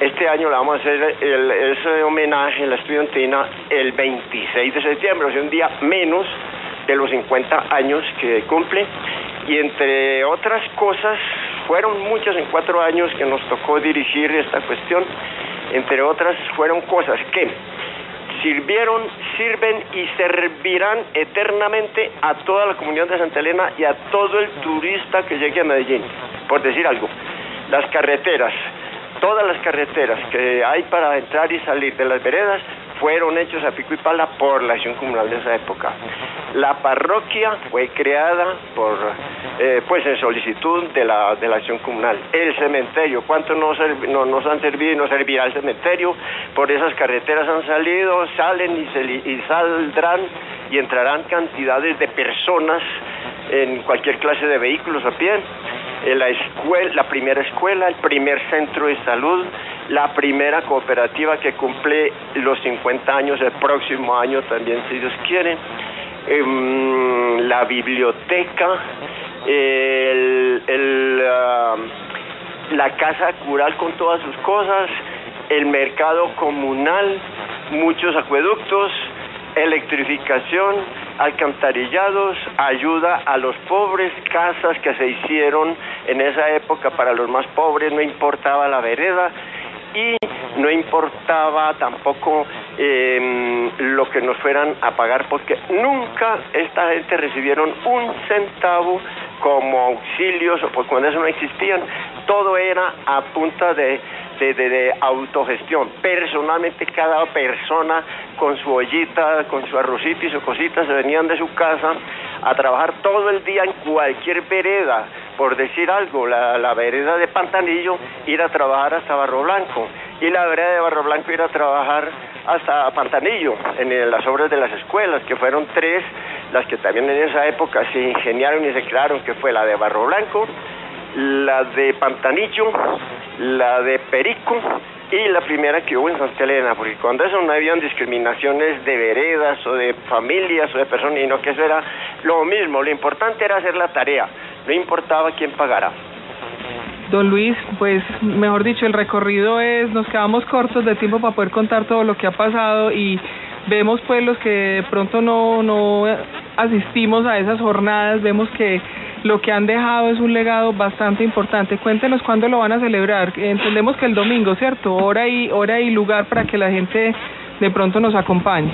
Este año le vamos a hacer el- ese homenaje a la estudiantina el 26 de septiembre, o sea, un día menos de los 50 años que cumple. Y entre otras cosas, fueron muchas en cuatro años que nos tocó dirigir esta cuestión. Entre otras, fueron cosas que sirvieron, sirven y servirán eternamente a toda la comunidad de Santa Elena y a todo el turista que llegue a Medellín. Por decir algo, las carreteras, todas las carreteras que hay para entrar y salir de las veredas fueron hechos a pico y pala por la acción comunal de esa época. La parroquia fue creada por, eh, pues en solicitud de la, de la acción comunal. El cementerio, ¿cuánto nos, no- nos han servido y nos servirá el cementerio? Por esas carreteras han salido, salen y, saldrán y entrarán cantidades de personas en cualquier clase de vehículos a pie, la, escuela, la primera escuela, el primer centro de salud, la primera cooperativa que cumple los 50 años el próximo año también, si Dios quiere, em, la biblioteca, ah, la casa cural con todas sus cosas, el mercado comunal, muchos acueductos, electrificación, alcantarillados, ayuda a los pobres, casas que se hicieron en esa época para los más pobres, no importaba la vereda y no importaba tampoco eh, lo que nos fueran a pagar porque nunca esta gente recibieron un centavo como auxilios o pues cuando eso no existían, todo era a punta de de, autogestión. Personalmente cada persona con su ollita, con su arrocito y su cosita se venían de su casa a trabajar todo el día en cualquier vereda, por decir algo, la, la vereda de Pantanillo, ir a trabajar hasta Barro Blanco y la vereda de Barro Blanco ir a trabajar hasta Pantanillo, en las obras de las escuelas, que fueron tres las que también en esa época se ingeniaron y se crearon, que fue la de Barro Blanco, la de Pantanillo, la de Perico y la primera que hubo en Santa Elena, porque cuando eso no habían discriminaciones de veredas o de familias o de personas, sino que eso era lo mismo, lo importante era hacer la tarea, no importaba quién pagara. Don Luis, pues mejor dicho, el recorrido es, nos quedamos cortos de tiempo para poder contar todo lo que ha pasado y vemos pues los que de pronto no, no asistimos a esas jornadas, vemos que lo que han dejado es un legado bastante importante. Cuéntenos cuándo lo van a celebrar. Entendemos que el domingo, ¿cierto? Hora y, hora y lugar para que la gente de pronto nos acompañe.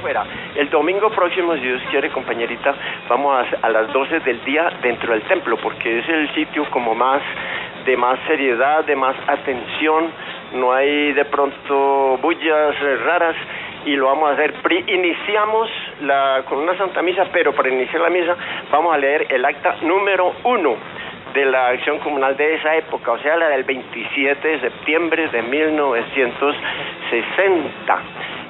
Fuera. El domingo próximo, si Dios quiere, compañerita, vamos a, a las 12 del día dentro del templo, porque es el sitio como más de más seriedad, de más atención, no hay de pronto bullas eh, raras y lo vamos a hacer. Iniciamos con una Santa Misa, pero para iniciar la misa vamos a leer el acta número uno de la acción comunal de esa época, o sea, la del 27 de septiembre de 1960.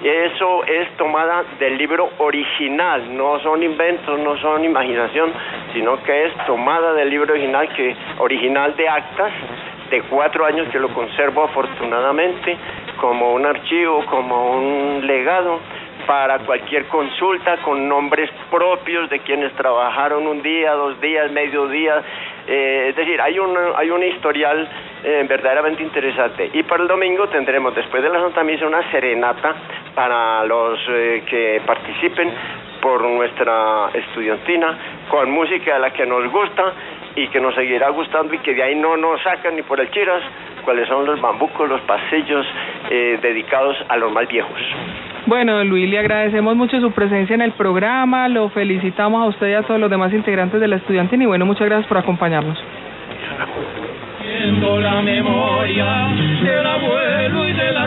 Eso es tomada del libro original, no son inventos, no son imaginación, sino que es tomada del libro original, que, original de actas, de cuatro años que lo conservo afortunadamente como un archivo, como un legado para cualquier consulta con nombres propios de quienes trabajaron un día, dos días, medio día. Eh, es decir, hay un, hay un historial eh, verdaderamente interesante. Y para el domingo tendremos, después de la Santa Misa, una serenata para los eh, que participen por nuestra estudiantina, con música de la que nos gusta y que nos seguirá gustando y que de ahí no nos sacan ni por el chiras, cuáles son los bambucos, los pasillos eh, dedicados a los más viejos. Bueno, Luis, le agradecemos mucho su presencia en el programa, lo felicitamos a usted y a todos los demás integrantes de la estudiantina y bueno, muchas gracias por acompañarnos. Siendo la memoria del abuelo y de la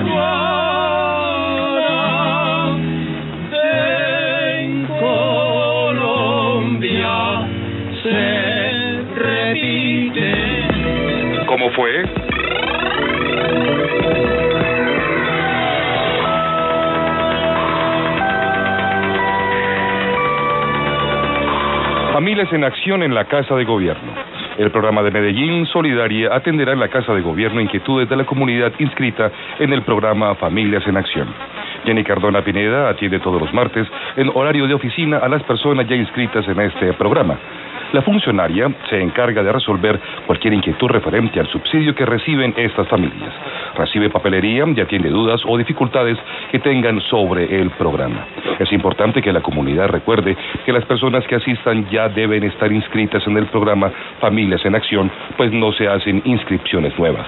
Familias en acción en la Casa de Gobierno. El programa de Medellín Solidaria atenderá en la Casa de Gobierno inquietudes de la comunidad inscrita en el programa Familias en Acción. Jenny Cardona Pineda atiende todos los martes en horario de oficina a las personas ya inscritas en este programa. La funcionaria se encarga de resolver cualquier inquietud referente al subsidio que reciben estas familias. Recibe papelería y atiende dudas o dificultades que tengan sobre el programa. Es importante que la comunidad recuerde que las personas que asistan ya deben estar inscritas en el programa Familias en Acción, pues no se hacen inscripciones nuevas.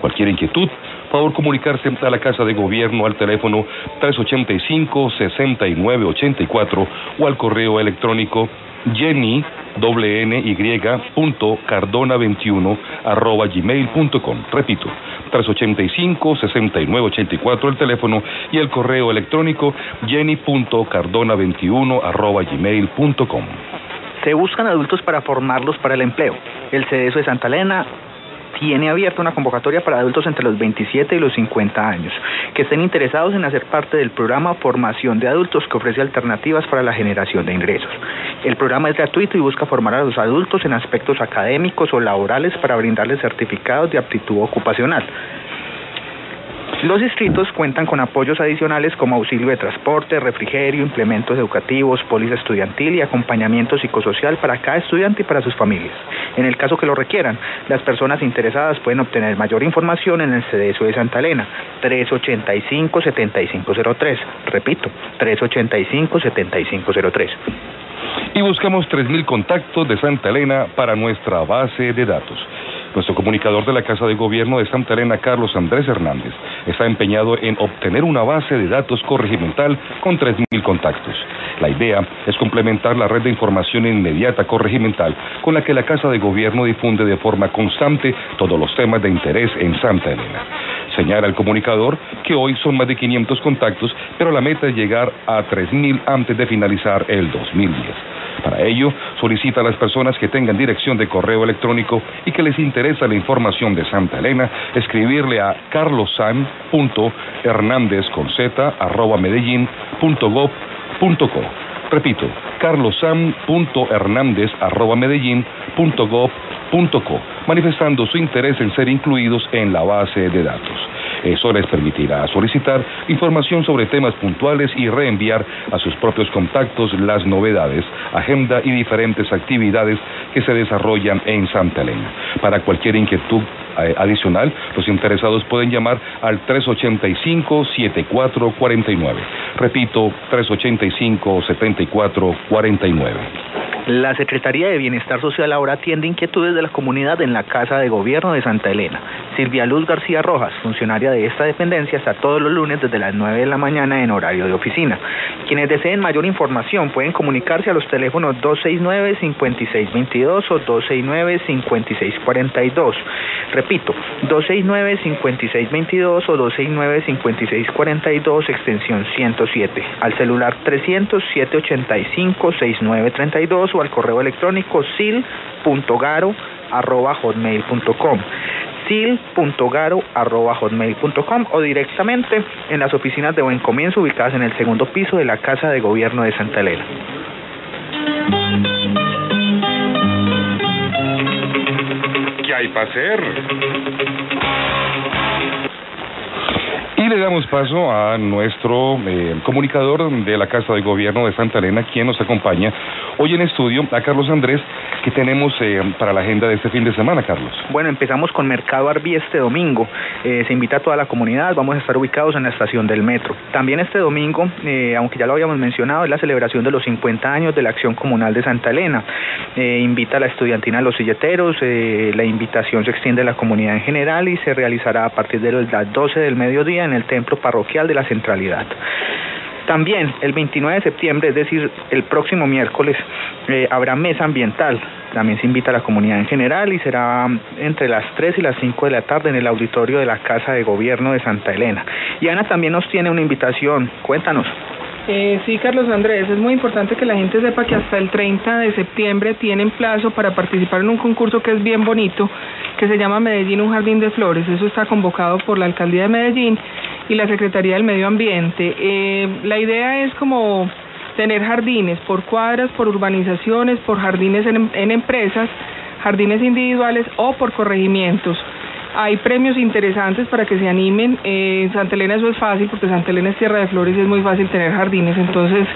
Cualquier inquietud, favor comunicarse a la Casa de Gobierno al teléfono 385-6984 o al correo electrónico jenny punto cardona 21 arroba gmail.com. Repito, 385-6984 el teléfono y el correo electrónico jenny.cardona21 arroba gmail.com. Se buscan adultos para formarlos para el empleo. El CEDESO de Santa Elena tiene abierta una convocatoria para adultos entre los 27 y los 50 años que estén interesados en hacer parte del programa Formación de Adultos que ofrece alternativas para la generación de ingresos. El programa es gratuito y busca formar a los adultos en aspectos académicos o laborales para brindarles certificados de aptitud ocupacional. Los distritos cuentan con apoyos adicionales como auxilio de transporte, refrigerio, implementos educativos, póliza estudiantil y acompañamiento psicosocial para cada estudiante y para sus familias. En el caso que lo requieran, las personas interesadas pueden obtener mayor información en el CDSO de Santa Elena, 385-7503. Repito, 385-7503. Y buscamos 3.000 contactos de Santa Elena para nuestra base de datos. Nuestro comunicador de la Casa de Gobierno de Santa Elena, Carlos Andrés Hernández, está empeñado en obtener una base de datos corregimental con 3.000 contactos. La idea es complementar la red de información inmediata corregimental con la que la Casa de Gobierno difunde de forma constante todos los temas de interés en Santa Elena. Señala el comunicador que hoy son más de 500 contactos, pero la meta es llegar a 3.000 antes de finalizar el 2010. Para ello, solicita a las personas que tengan dirección de correo electrónico y que les interesa la información de Santa Elena, escribirle a carlosan.hernández con z arroba medellín.gov.co. Repito, carlosan.hernández arroba medellín.gov.co, manifestando su interés en ser incluidos en la base de datos. Eso les permitirá solicitar información sobre temas puntuales y reenviar a sus propios contactos las novedades, agenda y diferentes actividades que se desarrollan en Santa Elena. Para cualquier inquietud eh, adicional, los interesados pueden llamar al 385-7449. Repito, 385-7449. La Secretaría de Bienestar Social ahora atiende inquietudes de la comunidad en la Casa de Gobierno de Santa Elena. Silvia Luz García Rojas, funcionaria de esta dependencia, está todos los lunes desde las 9 de la mañana en horario de oficina. Quienes deseen mayor información pueden comunicarse a los teléfonos 269-5622 o 269-5642. Repito, 269-5622 o 269-5642, extensión 107. Al celular 300-785-6932 o al correo electrónico sil.garo.hotmail.com sil.garo.hotmail.com o directamente en las oficinas de Buen Comienzo ubicadas en el segundo piso de la Casa de Gobierno de Santa Elena. ¿Qué hay para hacer? Le damos paso a nuestro eh, comunicador de la Casa de Gobierno de Santa Elena, quien nos acompaña hoy en estudio, a Carlos Andrés, que tenemos eh, para la agenda de este fin de semana, Carlos. Bueno, empezamos con Mercado Arbi este domingo. Eh, se invita a toda la comunidad, vamos a estar ubicados en la estación del metro. También este domingo, aunque ya lo habíamos mencionado, es la celebración de los 50 años de la Acción Comunal de Santa Elena. Invita a la estudiantina a los silleteros, la invitación se extiende a la comunidad en general y se realizará a partir de las 12 del mediodía en el templo parroquial de la centralidad. También el 29 de septiembre, es decir, el próximo miércoles, eh, habrá mesa ambiental. También se invita a la comunidad en general y será entre las 3 y las 5 de la tarde en el auditorio de la Casa de Gobierno de Santa Elena. Y Ana también nos tiene una invitación. Cuéntanos. Eh, sí, Carlos Andrés, es muy importante que la gente sepa que hasta el 30 de septiembre tienen plazo para participar en un concurso que es bien bonito, que se llama Medellín Un Jardín de Flores. Eso está convocado por la Alcaldía de Medellín y la Secretaría del Medio Ambiente. Eh, la idea es como tener jardines por cuadras, por urbanizaciones, por jardines en, en empresas, jardines individuales o por corregimientos. Hay premios interesantes para que se animen. Eh, en Santa Elena eso es fácil porque Santa Elena es tierra de flores y es muy fácil tener jardines. Entonces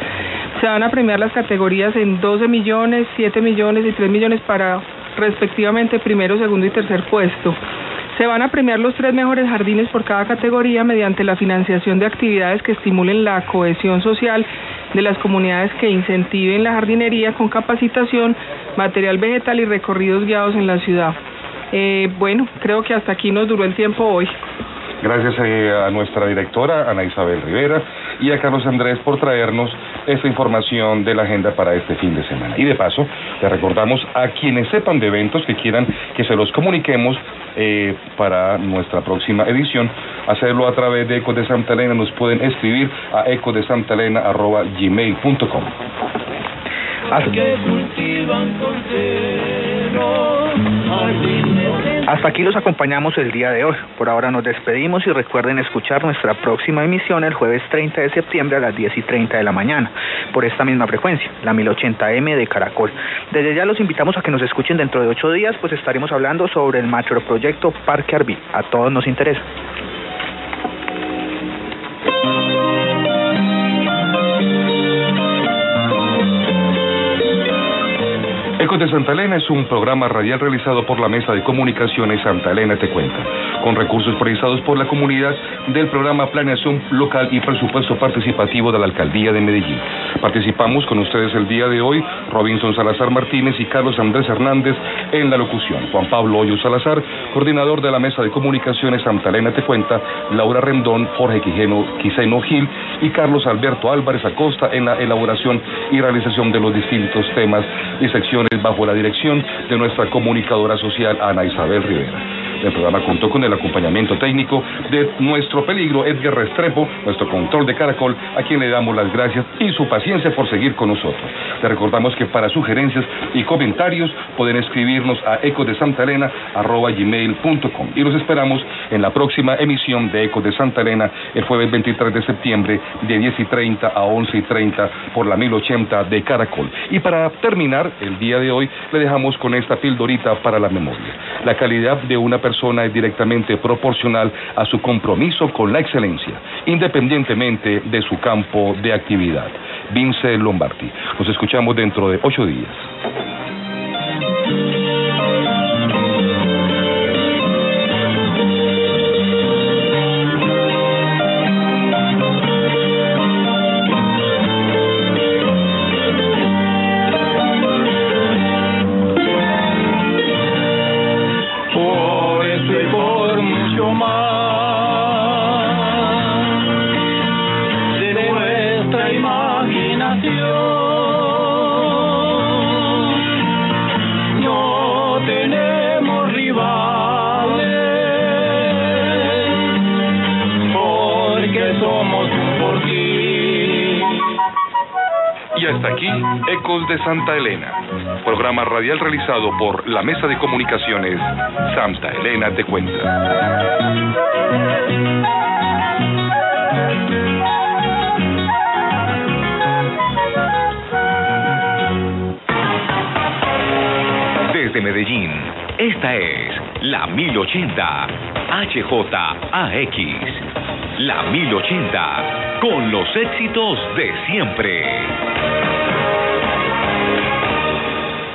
se van a premiar las categorías en 12 millones, 7 millones y 3 millones para respectivamente primero, segundo y tercer puesto. Se van a premiar los tres mejores jardines por cada categoría mediante la financiación de actividades que estimulen la cohesión social de las comunidades que incentiven la jardinería con capacitación, material vegetal y recorridos guiados en la ciudad. Eh, bueno, creo que hasta aquí nos duró el tiempo hoy. Gracias eh, a nuestra directora, Ana Isabel Rivera, y a Carlos Andrés por traernos esta información de la agenda para este fin de semana. Y de paso, le recordamos a quienes sepan de eventos que quieran que se los comuniquemos eh, para nuestra próxima edición, hacerlo a través de Eco de Santa Elena. Nos pueden escribir a ecodesantaelena.gmail.com. que cultivan hasta aquí los acompañamos el día de hoy. Por ahora nos despedimos y recuerden escuchar nuestra próxima emisión el jueves 30 de septiembre a las 10 y 30 de la mañana, por esta misma frecuencia, la 1080M de Caracol. Desde ya los invitamos a que nos escuchen dentro de ocho días, pues estaremos hablando sobre el macroproyecto Parque Arví. A todos nos interesa. Ecos de Santa Elena es un programa radial realizado por la Mesa de Comunicaciones Santa Elena Te Cuenta, con recursos priorizados por la comunidad del programa Planeación Local y Presupuesto Participativo de la Alcaldía de Medellín. Participamos con ustedes el día de hoy Robinson Salazar Martínez y Carlos Andrés Hernández en la locución. Juan Pablo Hoyo Salazar, coordinador de la Mesa de Comunicaciones Santa Elena Te Cuenta, Laura Rendón, Jorge Quijeno, Quiseno Gil y Carlos Alberto Álvarez Acosta en la elaboración y realización de los distintos temas y secciones bajo la dirección de nuestra comunicadora social Ana Isabel Rivera. El programa contó con el acompañamiento técnico de nuestro peligro Edgar Restrepo, nuestro control de caracol, a quien le damos las gracias y su paciencia por seguir con nosotros. Le recordamos que para sugerencias y comentarios pueden escribirnos a ecosdesantaelena.com y los esperamos en la próxima emisión de Ecos de Santa Elena el jueves 23 de septiembre de 10 y 30 a 11 y 30 por la 1080 de Caracol. Y para terminar el día de hoy le dejamos con esta pildorita para la memoria. La calidad de una persona persona es directamente proporcional a su compromiso con la excelencia, independientemente de su campo de actividad. Vince Lombardi. Nos escuchamos dentro de ocho días. De Santa Elena, programa radial realizado por la Mesa de Comunicaciones Santa Elena de Cuenta. Desde Medellín, esta es la 1080 HJAX. La 1080 con los éxitos de siempre. Thank you.